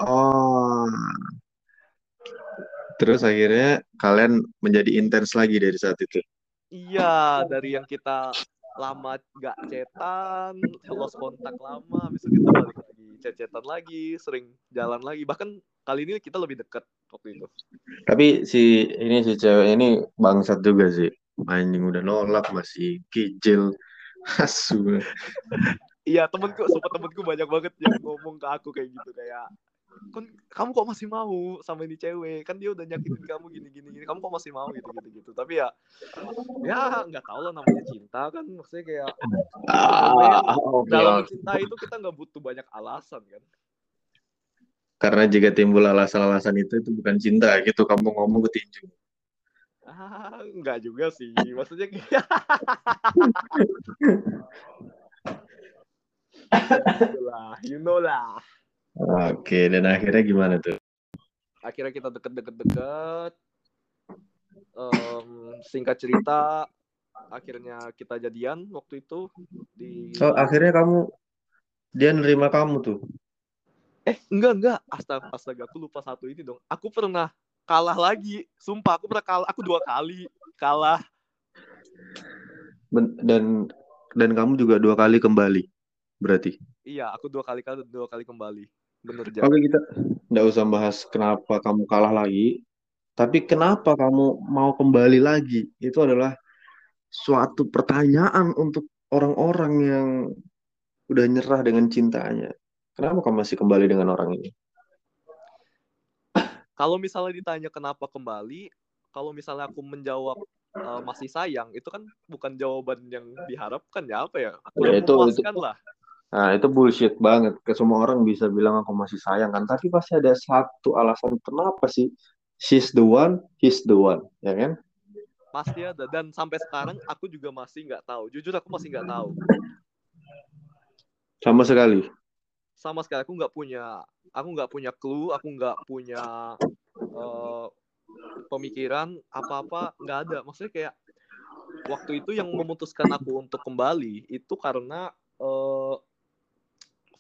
Oh. Terus akhirnya kalian menjadi intens lagi dari saat itu. iya dari yang kita lama gak cetan lost kontak lama itu kita balik lagi cecetan lagi sering jalan lagi bahkan kali ini kita lebih dekat waktu itu Tapi si ini si cewek ini bangsat juga sih. Anjing udah nolak masih kicil. Asu. Iya temenku, sumpah temenku banyak banget yang ngomong ke aku kayak gitu kayak kamu kok masih mau sama ini cewek? Kan dia udah nyakitin kamu gini gini gini. Kamu kok masih mau gitu gitu gitu. Tapi ya ya nggak tahu lah namanya cinta kan maksudnya kayak Ah, oke, dalam mencintai itu kita nggak butuh banyak alasan kan? Karena jika timbul alasan-alasan itu itu bukan cinta gitu. Kamu ngomong ke tinju. ah nggak juga sih. Maksudnya kayak You lah you know lah Oke, dan akhirnya gimana tuh? akhirnya kita deket-deket-deket. Em, singkat cerita akhirnya kita jadian waktu itu di Oh, akhirnya kamu dia nerima kamu tuh. eh enggak enggak. Astaga astaga aku lupa satu ini dong. Aku pernah kalah lagi. Sumpah aku pernah kalah. Aku dua kali kalah. Ben- dan dan kamu juga dua kali kembali berarti? Iya, aku dua kali kali dua kali kembali. Bener ja. oke kita nggak usah bahas kenapa kamu kalah lagi tapi kenapa kamu mau kembali lagi itu adalah suatu pertanyaan untuk orang-orang yang udah nyerah dengan cintanya kenapa kamu masih kembali dengan orang ini Kalau misalnya ditanya kenapa kembali, kalau misalnya aku menjawab eh, masih sayang, itu kan bukan jawaban yang diharapkan ya apa ya? Ya, Kurang itu- memuaskan lah. Nah, itu bullshit banget. Ke semua orang bisa bilang aku masih sayang kan, tapi pasti ada satu alasan kenapa sih she's the one, he's the one, ya kan? Pasti ada dan sampai sekarang aku juga masih nggak tahu. Jujur aku masih nggak tahu. Sama sekali. Sama sekali aku nggak punya, aku nggak punya clue, aku nggak punya eh, pemikiran apa-apa nggak ada. Maksudnya kayak waktu itu yang memutuskan aku untuk kembali itu karena eh,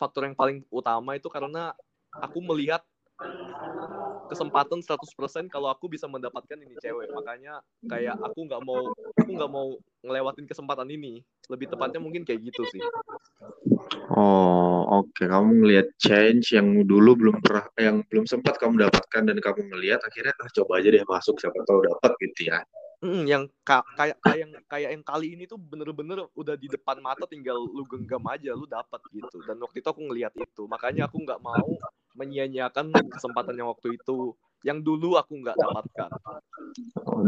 faktor yang paling utama itu karena aku melihat kesempatan 100% kalau aku bisa mendapatkan ini cewek makanya kayak aku nggak mau aku nggak mau ngelewatin kesempatan ini lebih tepatnya mungkin kayak gitu sih Oh, oke. Kamu ngelihat change yang dulu belum pernah, yang belum sempat kamu dapatkan dan kamu melihat akhirnya ah, coba aja deh masuk siapa tahu dapat gitu ya. Mm, yang ka- kayak kayak yang kayak yang kali ini tuh bener-bener udah di depan mata tinggal lu genggam aja lu dapat gitu dan waktu itu aku ngelihat itu makanya aku nggak mau menyia-nyiakan kesempatan yang waktu itu yang dulu aku nggak dapatkan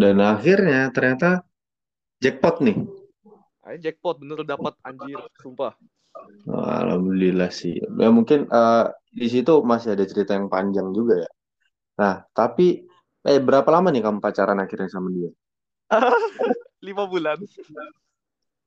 Dan akhirnya ternyata jackpot nih. Ayo jackpot bener dapat anjir sumpah Alhamdulillah sih. Ya mungkin eh, di situ masih ada cerita yang panjang juga ya. Nah, tapi eh berapa lama nih kamu pacaran akhirnya sama dia? lima bulan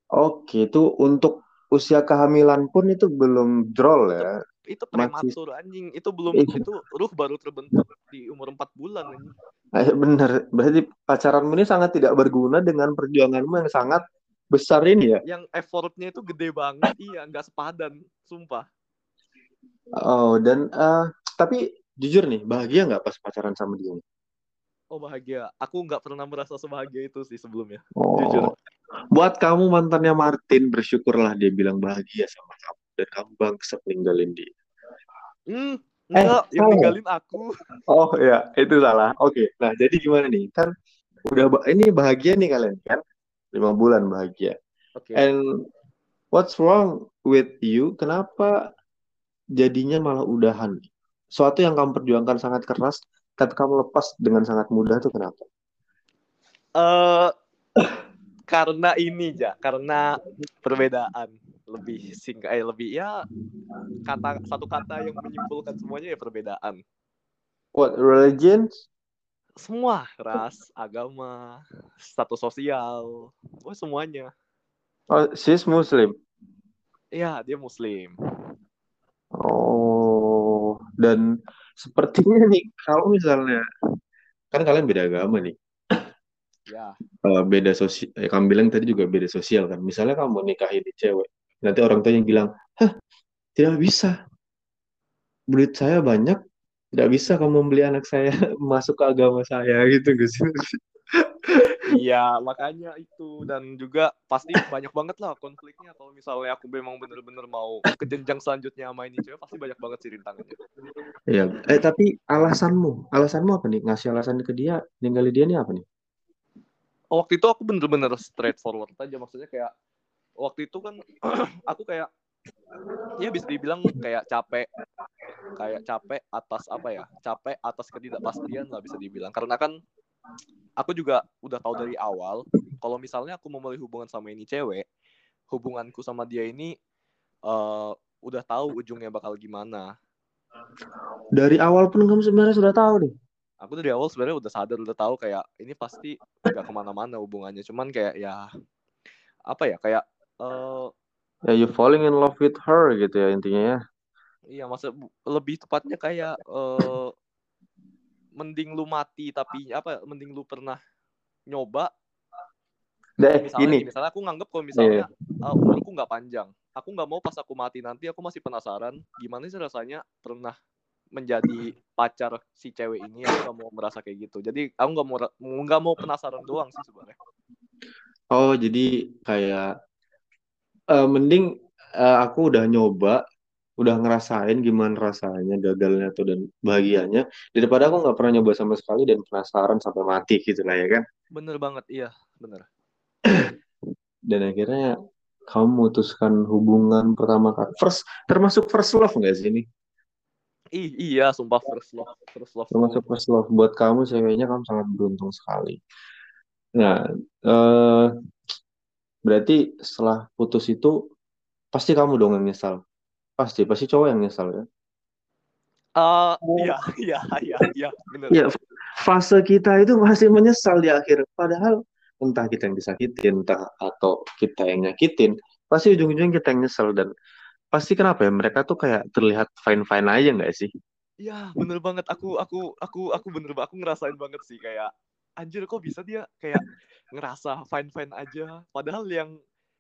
Oke, itu untuk usia kehamilan pun itu belum drol ya. itu Masih- prematur anjing itu belum Iya. itu ruh baru terbentuk di umur empat bulan anjing. Eh, bener, berarti pacaranmu ini sangat tidak berguna dengan perjuanganmu yang sangat besar ini ya. yang effortnya itu gede banget iya nggak sepadan sumpah Oh, dan eh, tapi jujur nih, bahagia nggak pas pacaran sama dia? Oh bahagia aku nggak pernah merasa sebahagia itu sih sebelumnya Oh, Jujur. buat kamu mantannya Martin, bersyukurlah dia bilang bahagia sama kamu dan kamu bangsat ninggalin dia. hmm enggak yang salah. ninggalin aku Oh ya, itu salah. Oke, nah jadi gimana nih? Kan udah ini bahagia nih kalian kan? Lima bulan bahagia. oke And what's wrong with you? Kenapa jadinya malah udahan? Suatu yang kamu perjuangkan sangat keras, tapi kamu lepas dengan sangat mudah tuh kenapa? eh karena ini ja karena perbedaan lebih singkat eh lebih ya kata satu kata yang menyimpulkan semuanya ya perbedaan What religion? semua ras agama status sosial oh semuanya Oh, she's Muslim. Iya dia muslim Oh, dan sepertinya nih kalau misalnya kan kalian beda agama nih. ya Eh, beda sosial, eh, kamu bilang tadi juga beda sosial kan. Misalnya kamu nikahin di cewek, nanti orang tuanya bilang, hah, tidak bisa. Duit saya banyak, tidak bisa kamu membeli anak saya masuk ke agama saya gitu guys. Iya, makanya itu. Dan juga pasti banyak banget lah konfliknya. Kalau misalnya aku memang bener-bener mau ke jenjang selanjutnya sama ini cewek pasti banyak banget sih rintangannya. Ya, eh tapi alasanmu, alasanmu apa nih? Ngasih alasan ke dia, ninggalin dia nih apa nih? Waktu itu aku bener-bener straightforward aja. Maksudnya kayak waktu itu kan aku kayak ya bisa dibilang kayak capek kayak capek atas apa ya? Capek atas ketidakpastian lah bisa dibilang. Karena kan aku juga udah tahu dari awal kalau misalnya aku memulai hubungan sama ini cewek hubunganku sama dia ini eh, udah tahu ujungnya bakal gimana Dari awal pun kamu sebenarnya sudah tahu nih. aku dari awal sebenarnya udah sadar udah tahu kayak ini pasti gak ke mana-mana hubungannya cuman kayak ya apa ya kayak eh Ya, you falling in love with her gitu ya intinya ya. iya masa lebih tepatnya kayak eh mending lu mati tapi apa mending lu pernah nyoba. Deh, misalnya gini, gini, misalnya aku nganggep kalau misalnya uh, umurku nggak panjang aku nggak mau pas aku mati nanti aku masih penasaran gimana sih rasanya pernah menjadi pacar si cewek ini aku nggak mau merasa kayak gitu. Jadi aku nggak mau nggak mau penasaran doang sih sebenarnya. Oh jadi kayak eh, mending eh, aku udah nyoba, udah ngerasain gimana rasanya gagalnya tuh dan bahagianya daripada aku nggak pernah nyoba sama sekali dan penasaran sampai mati gitu lah ya kan. Bener banget, iya, bener. Dan akhirnya kamu memutuskan hubungan pertama kali. First, termasuk first love nggak sih ini? Ih, iya, sumpah first love, first love. Termasuk first love buat kamu ceweknya kamu sangat beruntung sekali. Nah, eh, berarti setelah putus itu pasti kamu dong yang nyesal. Pasti, pasti cowok yang nyesal ya. Ah, iya, iya, iya, iya, bener. Ya, fase kita itu masih menyesal di akhir. Padahal entah kita yang disakitin, entah atau kita yang nyakitin, pasti ujung-ujungnya kita yang nyesel dan pasti kenapa ya mereka tuh kayak terlihat fine-fine aja nggak sih? Iya, bener banget. Aku, aku, aku, aku bener banget. Aku ngerasain banget sih kayak anjir kok bisa dia kayak ngerasa fine fine aja. Padahal yang,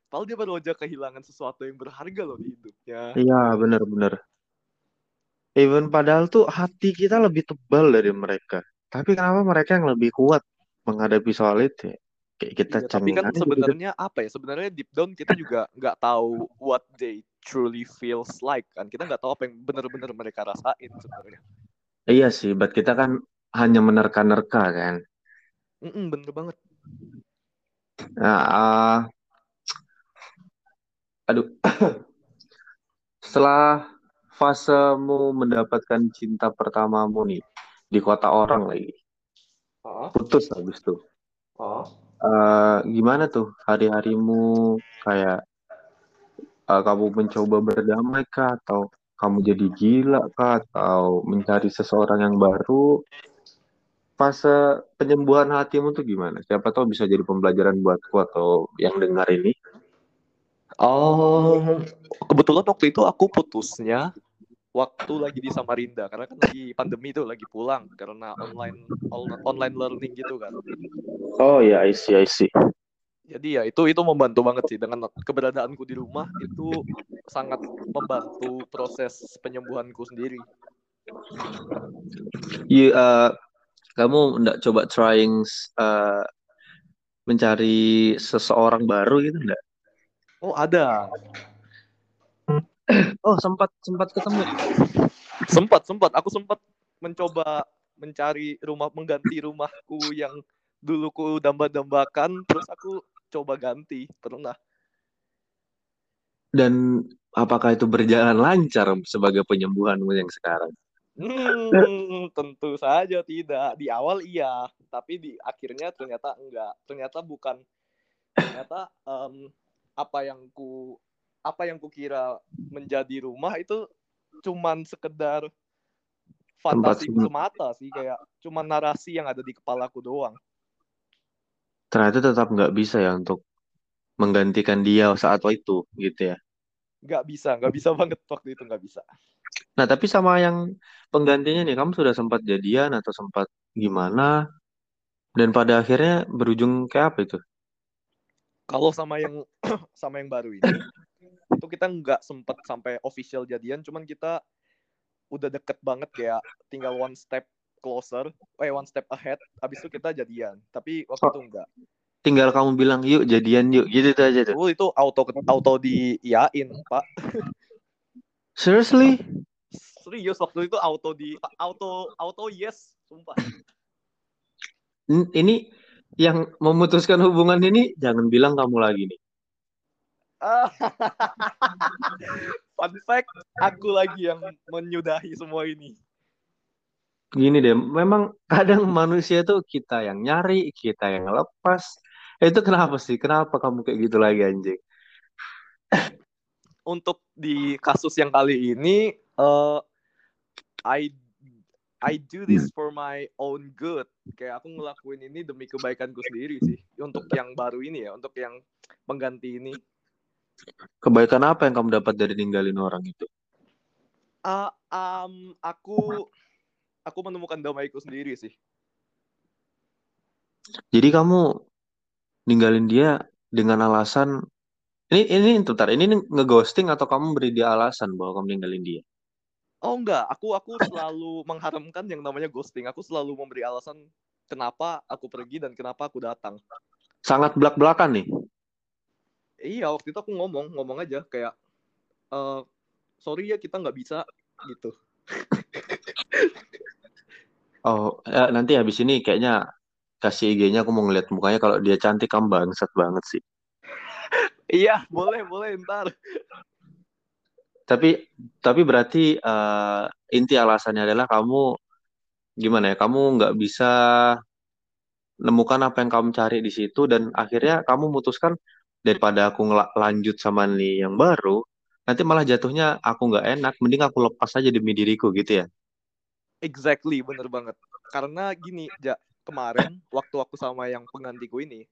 padahal dia baru aja kehilangan sesuatu yang berharga loh di hidupnya. Iya, bener-bener. Even padahal tuh hati kita lebih tebal dari mereka. Tapi kenapa mereka yang lebih kuat menghadapi soal itu? ya? Kayak kita Iya, tapi kan gitu. sebenarnya apa ya? Sebenarnya deep down kita juga nggak tahu what they truly feels like kan. Kita nggak tahu apa yang bener-bener mereka rasain sebenarnya. Iya sih, buat kita kan hanya menerka-nerka kan. Mm-mm, bener banget. Nah, ah, aduh. Setelah fasemu mendapatkan cinta pertamamu nih di kota orang lagi, Oh, putus habis tuh. oh. Eh, gimana tuh hari-harimu kayak eh, kamu mencoba berdamai kah atau kamu jadi gila kah atau mencari seseorang yang baru? Fase penyembuhan hatimu tuh gimana? Siapa tahu bisa jadi pembelajaran buatku atau yang dengar ini. Oh, kebetulan waktu itu aku putusnya waktu lagi di Samarinda karena kan lagi pandemi tuh lagi pulang karena online on- online learning gitu kan. Oh ya, I see, I see. Jadi ya itu itu membantu banget sih dengan keberadaanku di rumah itu sangat membantu proses penyembuhanku sendiri. You, eh, kamu nggak coba trying eh, mencari seseorang baru gitu nggak? Oh ada, Oh sempat sempat ketemu. sempat sempat aku sempat mencoba mencari rumah mengganti rumahku yang dulu ku damba-dambakan terus aku coba ganti pernah. Dan apakah itu berjalan lancar sebagai penyembuhanmu yang sekarang? Hmm, tentu saja tidak. Di awal iya, tapi di akhirnya ternyata enggak. Ternyata bukan. Ternyata em, apa yang ku apa yang ku kira menjadi rumah itu cuman sekedar fantasi semata sih kayak cuman narasi yang ada di kepalaku doang. Ternyata tetap nggak bisa ya untuk menggantikan dia saat itu gitu ya. Nggak bisa, nggak bisa banget waktu itu nggak bisa. Nah tapi sama yang penggantinya nih, kamu sudah sempat jadian atau sempat gimana? Dan pada akhirnya berujung kayak apa itu? Kalau sama yang sama yang baru ini itu kita nggak sempet sampai official jadian, cuman kita udah deket banget kayak tinggal one step closer, eh one step ahead. Abis itu kita jadian. Tapi waktu Oh. itu enggak. Tinggal kamu bilang yuk jadian yuk gitu itu aja tuh. Oh itu auto auto diiyain pak. Seriously? Serius waktu itu auto di auto auto yes, sumpah. Ini yang memutuskan hubungan ini jangan bilang kamu lagi nih. Fun fact, aku lagi yang menyudahi semua ini. Gini deh, memang kadang manusia tuh kita yang nyari, kita yang lepas. Itu kenapa sih? Kenapa kamu kayak gitu lagi anjing? Untuk di kasus yang kali ini, eh I I do this for my own good. Kayak aku ngelakuin ini demi kebaikanku sendiri sih. Untuk yang baru ini ya, untuk yang pengganti ini. Kebaikan apa yang kamu dapat dari ninggalin orang itu? Ah, am, aku aku menemukan damaiku sendiri sih. Jadi kamu ninggalin dia dengan alasan ini ini bentar, ini ngeghosting atau kamu beri dia alasan bahwa kamu ninggalin dia? Oh enggak, aku aku selalu mengharamkan yang namanya ghosting. Aku selalu memberi alasan kenapa aku pergi dan kenapa aku datang. Sangat belak-belakan nih. iya waktu itu aku ngomong ngomong aja kayak eh sorry ya kita nggak bisa gitu Oh, ya, nanti habis ini kayaknya kasih IG-nya aku mau ngeliat mukanya kalau dia cantik kamu bangsat banget sih. iya boleh boleh ntar Tapi tapi berarti eh, inti alasannya adalah kamu gimana ya? Kamu nggak bisa nemukan apa yang kamu cari di situ dan akhirnya kamu memutuskan daripada aku lanjut sama nih yang baru, nanti malah jatuhnya aku nggak enak, mending aku lepas aja demi diriku gitu ya. exactly bener banget karena gini ja kemarin waktu aku sama yang penggantiku ini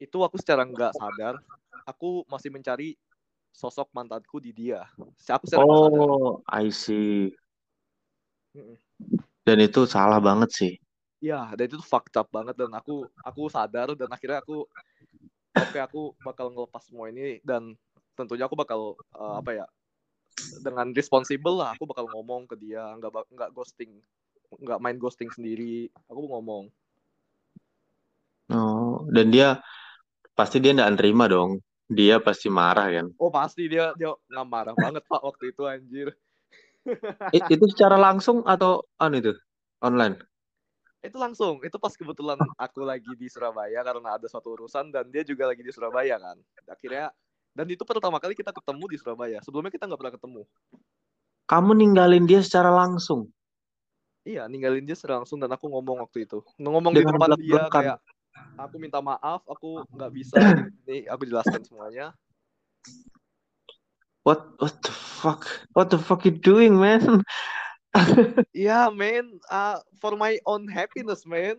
itu aku secara nggak sadar aku masih mencari sosok mantanku di dia aku secara nggak sadar Oh, I see. Mm-mm. Dan itu salah banget sih. ya dan itu fucked up banget dan aku aku sadar dan akhirnya aku oke aku bakal ngelepas semua ini dan tentunya aku bakal eh, apa ya dengan responsible lah aku bakal ngomong ke dia nggak nggak ghosting nggak main ghosting sendiri aku ngomong Oh, dan dia pasti dia nggak nerima dong. Dia pasti marah kan. oh pasti. Dia dia nggak marah banget pak waktu itu anjir. I- itu secara langsung atau anu itu? Online? itu langsung. Itu pas kebetulan aku lagi di Surabaya karena ada suatu urusan dan dia juga lagi di Surabaya kan. Akhirnya dan itu pertama kali kita ketemu di Surabaya. Sebelumnya kita nggak pernah ketemu. Kamu ninggalin dia secara langsung? Iya ninggalin dia secara langsung dan aku ngomong waktu itu. Ngomong di dengan depan dia kayak aku minta maaf aku nggak bisa ini aku jelaskan semuanya What what the fuck? What the fuck you doing, man? Iya, man, uh, for my own happiness, man.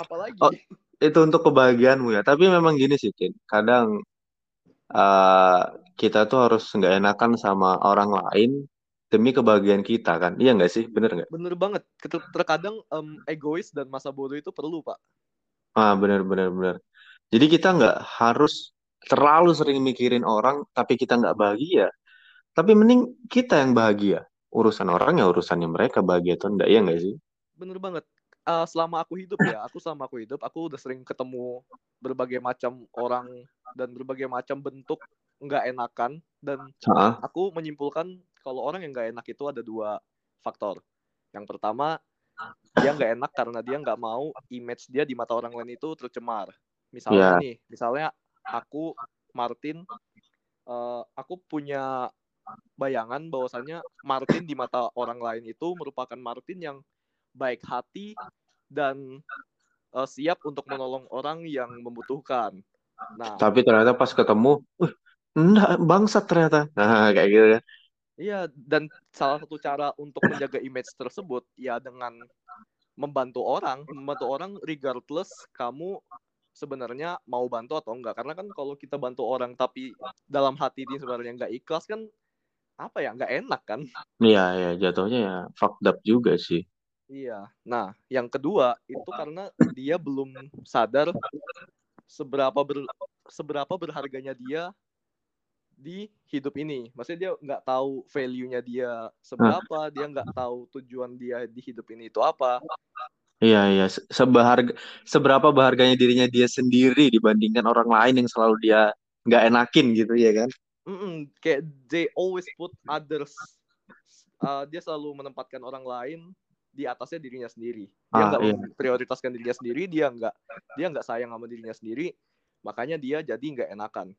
Apalagi? Oh. Itu untuk kebahagiaanmu ya. Tapi memang gini sih, Tin. Kadang eh, kita tuh harus nggak enakan sama orang lain demi kebahagiaan kita kan. Iya nggak sih? Bener nggak? Bener banget. Terkadang em, egois dan masa bodoh itu perlu, Pak. Ah, bener bener bener. Jadi kita nggak harus terlalu sering mikirin orang, tapi kita nggak bahagia. Tapi mending kita yang bahagia. Urusan orang ya urusannya mereka bahagia atau enggak, iya nggak sih? Bener banget. Uh, selama aku hidup ya, aku selama aku hidup, aku udah sering ketemu berbagai macam orang dan berbagai macam bentuk nggak enakan dan aku menyimpulkan kalau orang yang nggak enak itu ada dua faktor. Yang pertama, dia nggak enak karena dia nggak mau image dia di mata orang lain itu tercemar. Misalnya Ya. nih, misalnya aku Martin, eh, aku punya bayangan bahwasannya Martin di mata orang lain itu merupakan Martin yang baik hati dan eh, siap untuk menolong orang yang membutuhkan. Nah, Tapi ternyata pas ketemu, uh, enggak, bangsat ternyata. Nah, kayak gitu kan. Iya, dan salah satu cara untuk menjaga image tersebut ya dengan membantu orang, membantu orang regardless kamu sebenarnya mau bantu atau enggak. Karena kan kalau kita bantu orang tapi dalam hati dia sebenarnya nggak ikhlas kan apa ya nggak enak kan? Iya, ya jatuhnya ya fucked up juga sih. Iya. Nah, yang kedua itu karena dia belum sadar seberapa ber, seberapa berharganya dia di hidup ini. Maksudnya dia nggak tahu value-nya dia seberapa, dia nggak tahu tujuan dia di hidup ini itu apa. Iya, iya. Se- Seberharga, seberapa berharganya dirinya dia sendiri dibandingkan orang lain yang selalu dia nggak enakin gitu ya kan? Mm-mm, kayak they always put others. Uh, dia selalu menempatkan orang lain di atasnya dirinya sendiri. Dia Ah, nggak iya. memprioritaskan dirinya sendiri, dia nggak dia nggak sayang sama dirinya sendiri. Makanya dia jadi nggak enakan.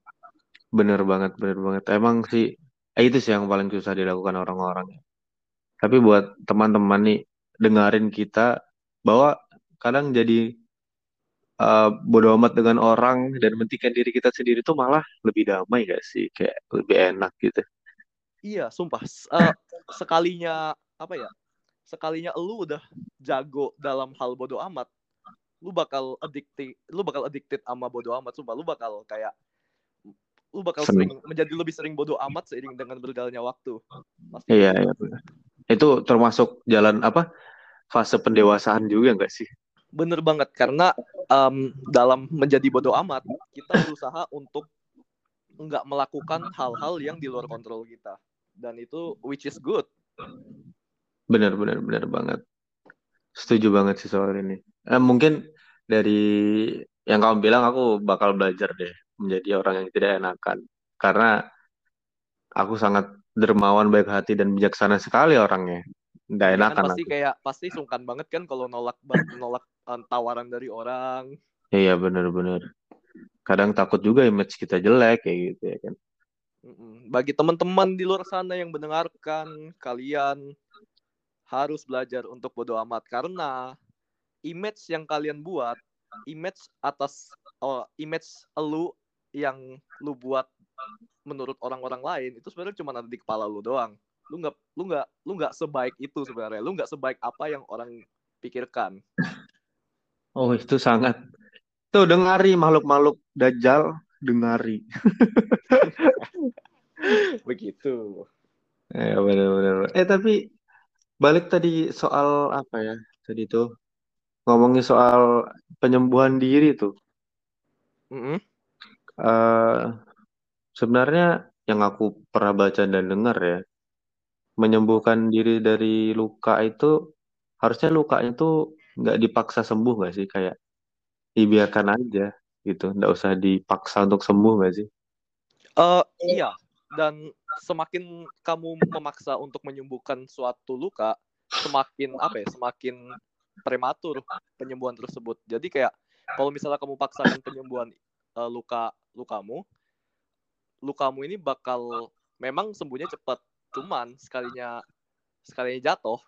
Bener banget, bener banget. Emang sih, eh, itu sih yang paling susah dilakukan orang-orang. Tapi buat teman-teman nih, dengerin kita bahwa kadang jadi eh, bodo amat dengan orang dan mentingkan diri kita sendiri tuh malah lebih damai gak sih? Kayak lebih enak gitu. Iya, sumpah. Uh, sekalinya apa ya? Sekalinya lu udah jago dalam hal bodoh amat, lu bakal addicted, lu bakal addicted sama bodoh amat, sumpah. Lu bakal kayak lu bakal sering menjadi lebih sering bodoh amat seiring dengan berjalannya waktu. Pasti. Iya, iya. Itu termasuk jalan apa? Fase pendewasaan juga nggak sih? Bener banget karena em, dalam menjadi bodoh amat, kita berusaha untuk nggak melakukan hal-hal yang di luar kontrol kita. Dan itu which is good. Bener, bener, bener banget. Setuju banget sih soal ini. Eh, mungkin dari yang kamu bilang aku bakal belajar deh menjadi orang yang tidak enakan. Karena aku sangat dermawan, baik hati dan bijaksana sekali orangnya. Nggak Iya kan enakan pasti aku. kayak pasti sungkan banget kan kalau nolak nolak eh, tawaran dari orang. Iya bener-bener. Kadang takut juga image kita jelek kayak gitu ya kan. Bagi teman-teman di luar sana yang mendengarkan, kalian harus belajar untuk bodo amat karena image yang kalian buat, image atas oh, image lu yang lu buat menurut orang-orang lain itu sebenarnya cuma ada di kepala lu doang. Lu nggak lu nggak lu nggak sebaik itu sebenarnya. Lu nggak sebaik apa yang orang pikirkan. Oh itu sangat. Tuh dengari makhluk-makhluk dajjal dengari. Begitu. Ya bener-bener. Eh tapi balik tadi soal apa ya? Tadi tuh ngomongin soal penyembuhan diri tuh. Mm-mm. Eh sebenarnya yang aku pernah baca dan dengar ya, menyembuhkan diri dari luka itu harusnya lukanya tuh nggak dipaksa sembuh nggak sih? Kayak dibiarkan aja gitu, nggak usah dipaksa untuk sembuh nggak sih? Eh, iya, dan semakin kamu memaksa untuk menyembuhkan suatu luka, semakin apa ya, semakin prematur penyembuhan tersebut. Jadi kayak kalau misalnya kamu paksakan penyembuhan eh, luka lukamu, lukamu ini bakal memang sembuhnya cepat. Cuman sekalinya sekalinya jatuh,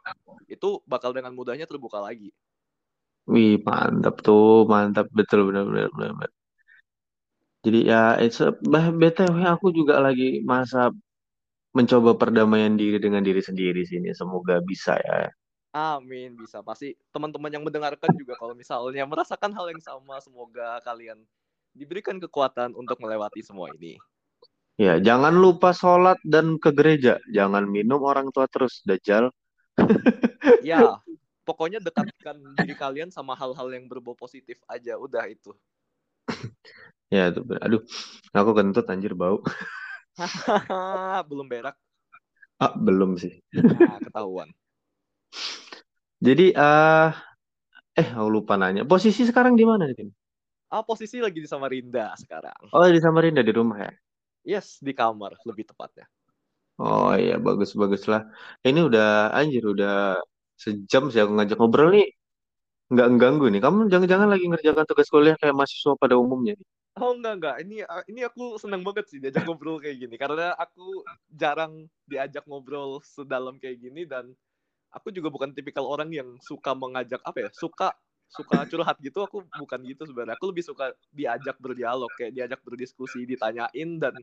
itu bakal dengan mudahnya terbuka lagi. Wih, mantap tuh, mantap betul benar benar benar. Jadi ya, it's a, bah- BTW aku juga lagi masa mencoba perdamaian diri dengan diri sendiri sini. Semoga bisa ya. Amin, bisa. Pasti teman-teman yang mendengarkan juga kalau misalnya merasakan hal yang sama, semoga kalian diberikan kekuatan untuk melewati semua ini. Ya, jangan lupa sholat dan ke gereja. Jangan minum orang tua terus, Dajjal. Ya, pokoknya dekatkan diri kalian sama hal-hal yang berbau positif aja, udah itu. Ya, itu. Aduh, aku kentut anjir bau. Belum berak, Ah, belum sih. nah, ketahuan. Jadi, eh eh, aku lupa nanya. Posisi sekarang di mana Tim? Ah, posisi lagi di Samarinda sekarang. Oh, di Samarinda di rumah ya. Yes, di kamar lebih tepatnya. Oh iya, bagus-bagus lah. Ini udah anjir, udah sejam sih aku ngajak ngobrol nih. Nggak ganggu nih. Kamu jangan-jangan lagi ngerjakan tugas kuliah kayak mahasiswa pada umumnya nih. Oh enggak enggak, ini ini aku senang banget sih diajak ngobrol kayak gini karena aku jarang diajak ngobrol sedalam kayak gini dan aku juga bukan tipikal orang yang suka mengajak apa ya, suka suka curhat gitu aku bukan gitu sebenarnya. Aku lebih suka diajak berdialog kayak diajak berdiskusi, ditanyain dan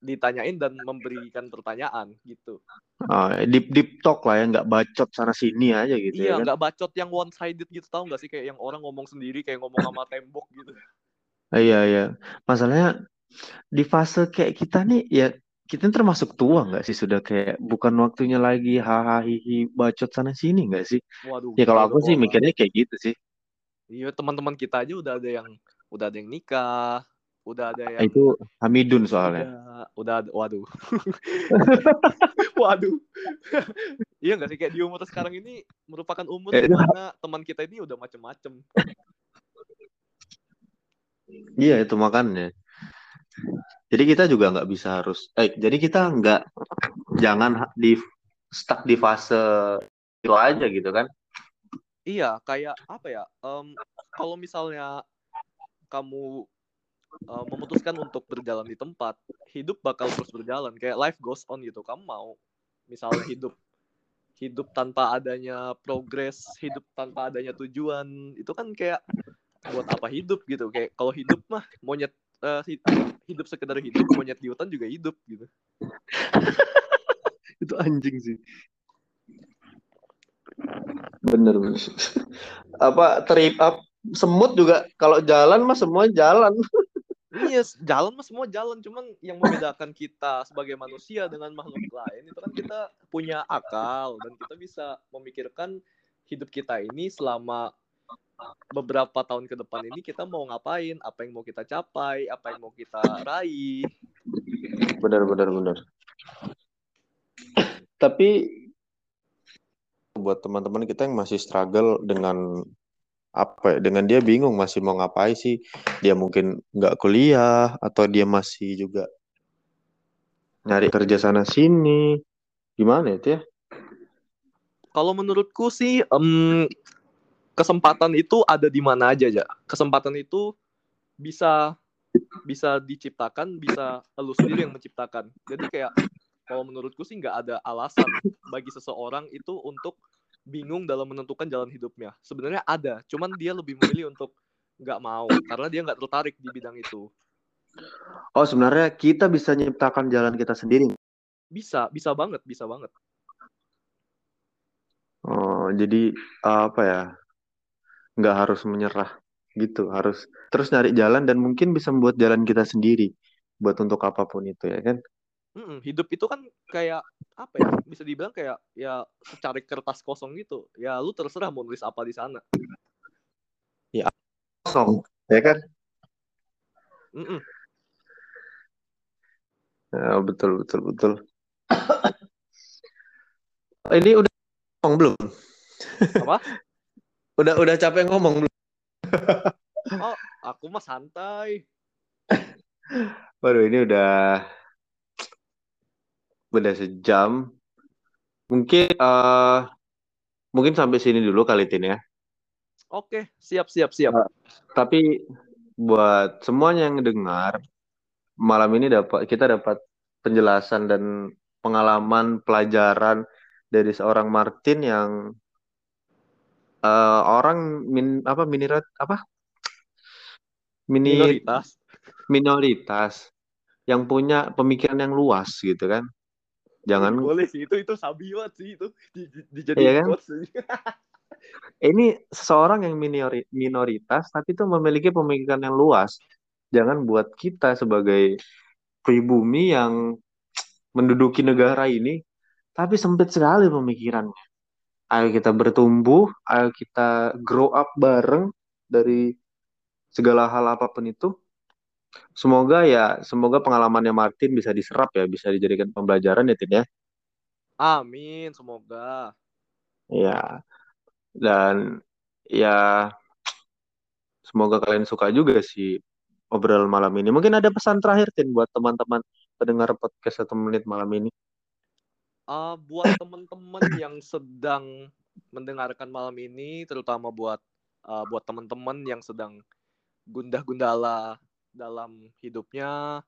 ditanyain dan memberikan pertanyaan gitu. Oh, deep deep talk lah ya, nggak bacot sana sini aja gitu ya Iya, kan. nggak bacot yang one sided gitu tau nggak sih kayak yang orang ngomong sendiri kayak ngomong sama tembok gitu. Iya iya. Masalahnya di fase kayak kita nih ya kita termasuk tua nggak sih sudah kayak bukan waktunya lagi hahaha hihi bacot sana sini nggak sih? Waduh, Ya kalau aku sih tua mikirnya kayak gitu sih. Iya, teman-teman kita aja udah ada yang udah ada yang nikah, udah ada Ah, yang Itu Hamidun soalnya. udah udah waduh. waduh. iya nggak sih kayak di umur sekarang ini merupakan umur Eh, di mana teman kita ini udah macem-macem. Iya itu makanya. Jadi kita juga nggak bisa harus, eh jadi kita nggak jangan di stuck di fase itu aja gitu kan? Iya, kayak apa ya? em, kalau misalnya kamu eh, memutuskan untuk berjalan di tempat, hidup bakal terus berjalan. Kayak life goes on gitu. Kamu mau misalnya hidup hidup tanpa adanya progres, hidup tanpa adanya tujuan, itu kan kayak buat apa hidup gitu. Kayak kalau hidup mah monyet eh, hi- hidup sekedar hidup, monyet di hutan juga hidup gitu. Itu anjing sih. Bener bener. Apa trip up semut juga kalau jalan mah semua jalan. Iya, s- jalan mah semua jalan, cuman yang membedakan kita sebagai manusia dengan makhluk lain itu kan kita punya akal dan kita bisa memikirkan hidup kita ini selama beberapa tahun ke depan ini kita mau ngapain, apa yang mau kita capai, apa yang mau kita raih. Bener bener bener. Tapi buat teman-teman kita yang masih struggle dengan apa ya dengan dia bingung masih mau ngapain sih dia mungkin nggak kuliah atau dia masih juga nyari kerja sana sini gimana itu ya kalau menurutku sih um, kesempatan itu ada di mana aja ya kesempatan itu bisa bisa diciptakan bisa lu sendiri yang menciptakan jadi kayak kalau menurutku sih nggak ada alasan bagi seseorang itu untuk bingung dalam menentukan jalan hidupnya. Sebenarnya ada, cuman dia lebih memilih untuk nggak mau karena dia nggak tertarik di bidang itu. Oh, sebenarnya kita bisa menciptakan jalan kita sendiri. Bisa, bisa banget, bisa banget. Oh, jadi apa ya? Nggak harus menyerah gitu, harus terus nyari jalan dan mungkin bisa membuat jalan kita sendiri buat untuk apa pun itu ya kan? Mm-mm, hidup itu kan kayak apa ya bisa dibilang kayak ya secari kertas kosong gitu. Ya lu terserah mau nulis apa di sana. Ya kosong ya kan? Mm-mm. ya, betul betul betul. Ini udah ngomong belum? Apa udah udah capek ngomong belum oh aku mah santai Waduh ini udah udah sejam. Mungkin uh, mungkin sampai sini dulu kali ini ya. Oke, siap siap siap. Uh, tapi buat semuanya yang dengar malam ini dapat kita dapat penjelasan dan pengalaman pelajaran dari seorang Martin yang uh, orang min apa minirat apa? Mini minoritas. Minoritas. Yang punya pemikiran yang luas gitu kan. Jangan boleh sih itu itu sabiwat sih itu. Di, di, dijadiin iya kan? ini seseorang yang minori, minoritas tapi itu memiliki pemikiran yang luas. Jangan buat kita sebagai pribumi yang menduduki negara ini tapi sempit sekali pemikirannya ayo kita bertumbuh ayo kita grow up bareng dari segala hal apa pun itu Semoga ya, semoga pengalamannya Martin bisa diserap ya, bisa dijadikan pembelajaran ya, Tin ya. Amin, semoga. Ya, dan ya semoga kalian suka juga sih obrol malam ini. Mungkin ada pesan terakhir, Tin, buat teman-teman pendengar podcast satu menit malam ini. Uh, buat teman-teman yang sedang mendengarkan malam ini, terutama buat uh, buat teman-teman yang sedang gundah-gundala dalam hidupnya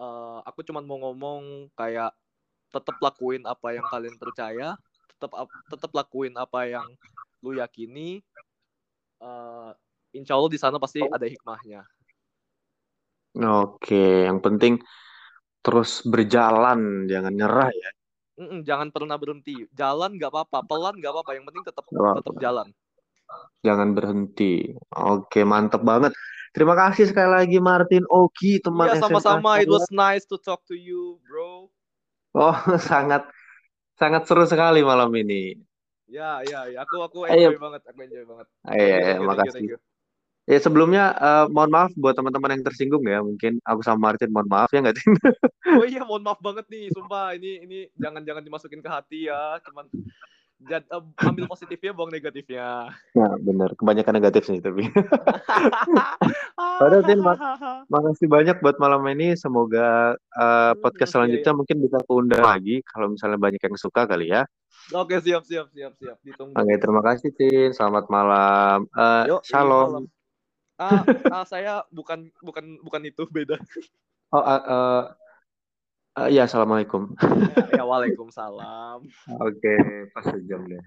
uh, aku cuma mau ngomong kayak tetap lakuin apa yang kalian percaya tetap tetap lakuin apa yang lu yakini uh, insya Allah di sana pasti ada hikmahnya. Oke yang penting terus berjalan jangan nyerah ya Mm-mm, jangan pernah berhenti jalan nggak apa-apa pelan nggak apa-apa yang penting tetap tetap jalan jangan berhenti oke mantep banget Terima kasih sekali lagi Martin Oki teman Iya sama-sama. It was nice to talk to you, bro. Oh sangat sangat seru sekali malam ini. Ya ya ya. Aku aku enjoy Ayo. banget. Aku enjoy banget. Iya terima kasih. Ya sebelumnya uh, mohon maaf buat teman-teman yang tersinggung ya mungkin aku sama Martin mohon maaf ya nggak Oh iya mohon maaf banget nih sumpah ini ini jangan jangan dimasukin ke hati ya cuman Jad, uh, ambil positifnya, buang negatifnya. Nah, benar. Kebanyakan negatif sih tapi. Pada Tin, mak makasih banyak buat malam ini. Semoga uh, podcast selanjutnya iya. mungkin bisa keundang lagi kalau misalnya banyak yang suka kali ya. Oke, siap, siap, siap, siap. Ditunggu. Oke, terima kasih Tin. Selamat malam. Uh, Yuk, shalom. Ah, ah, saya bukan bukan bukan itu beda. Oh, uh, uh, Uh, ya, assalamualaikum. Ya, ya waalaikumsalam. Oke, okay, pas sejam deh.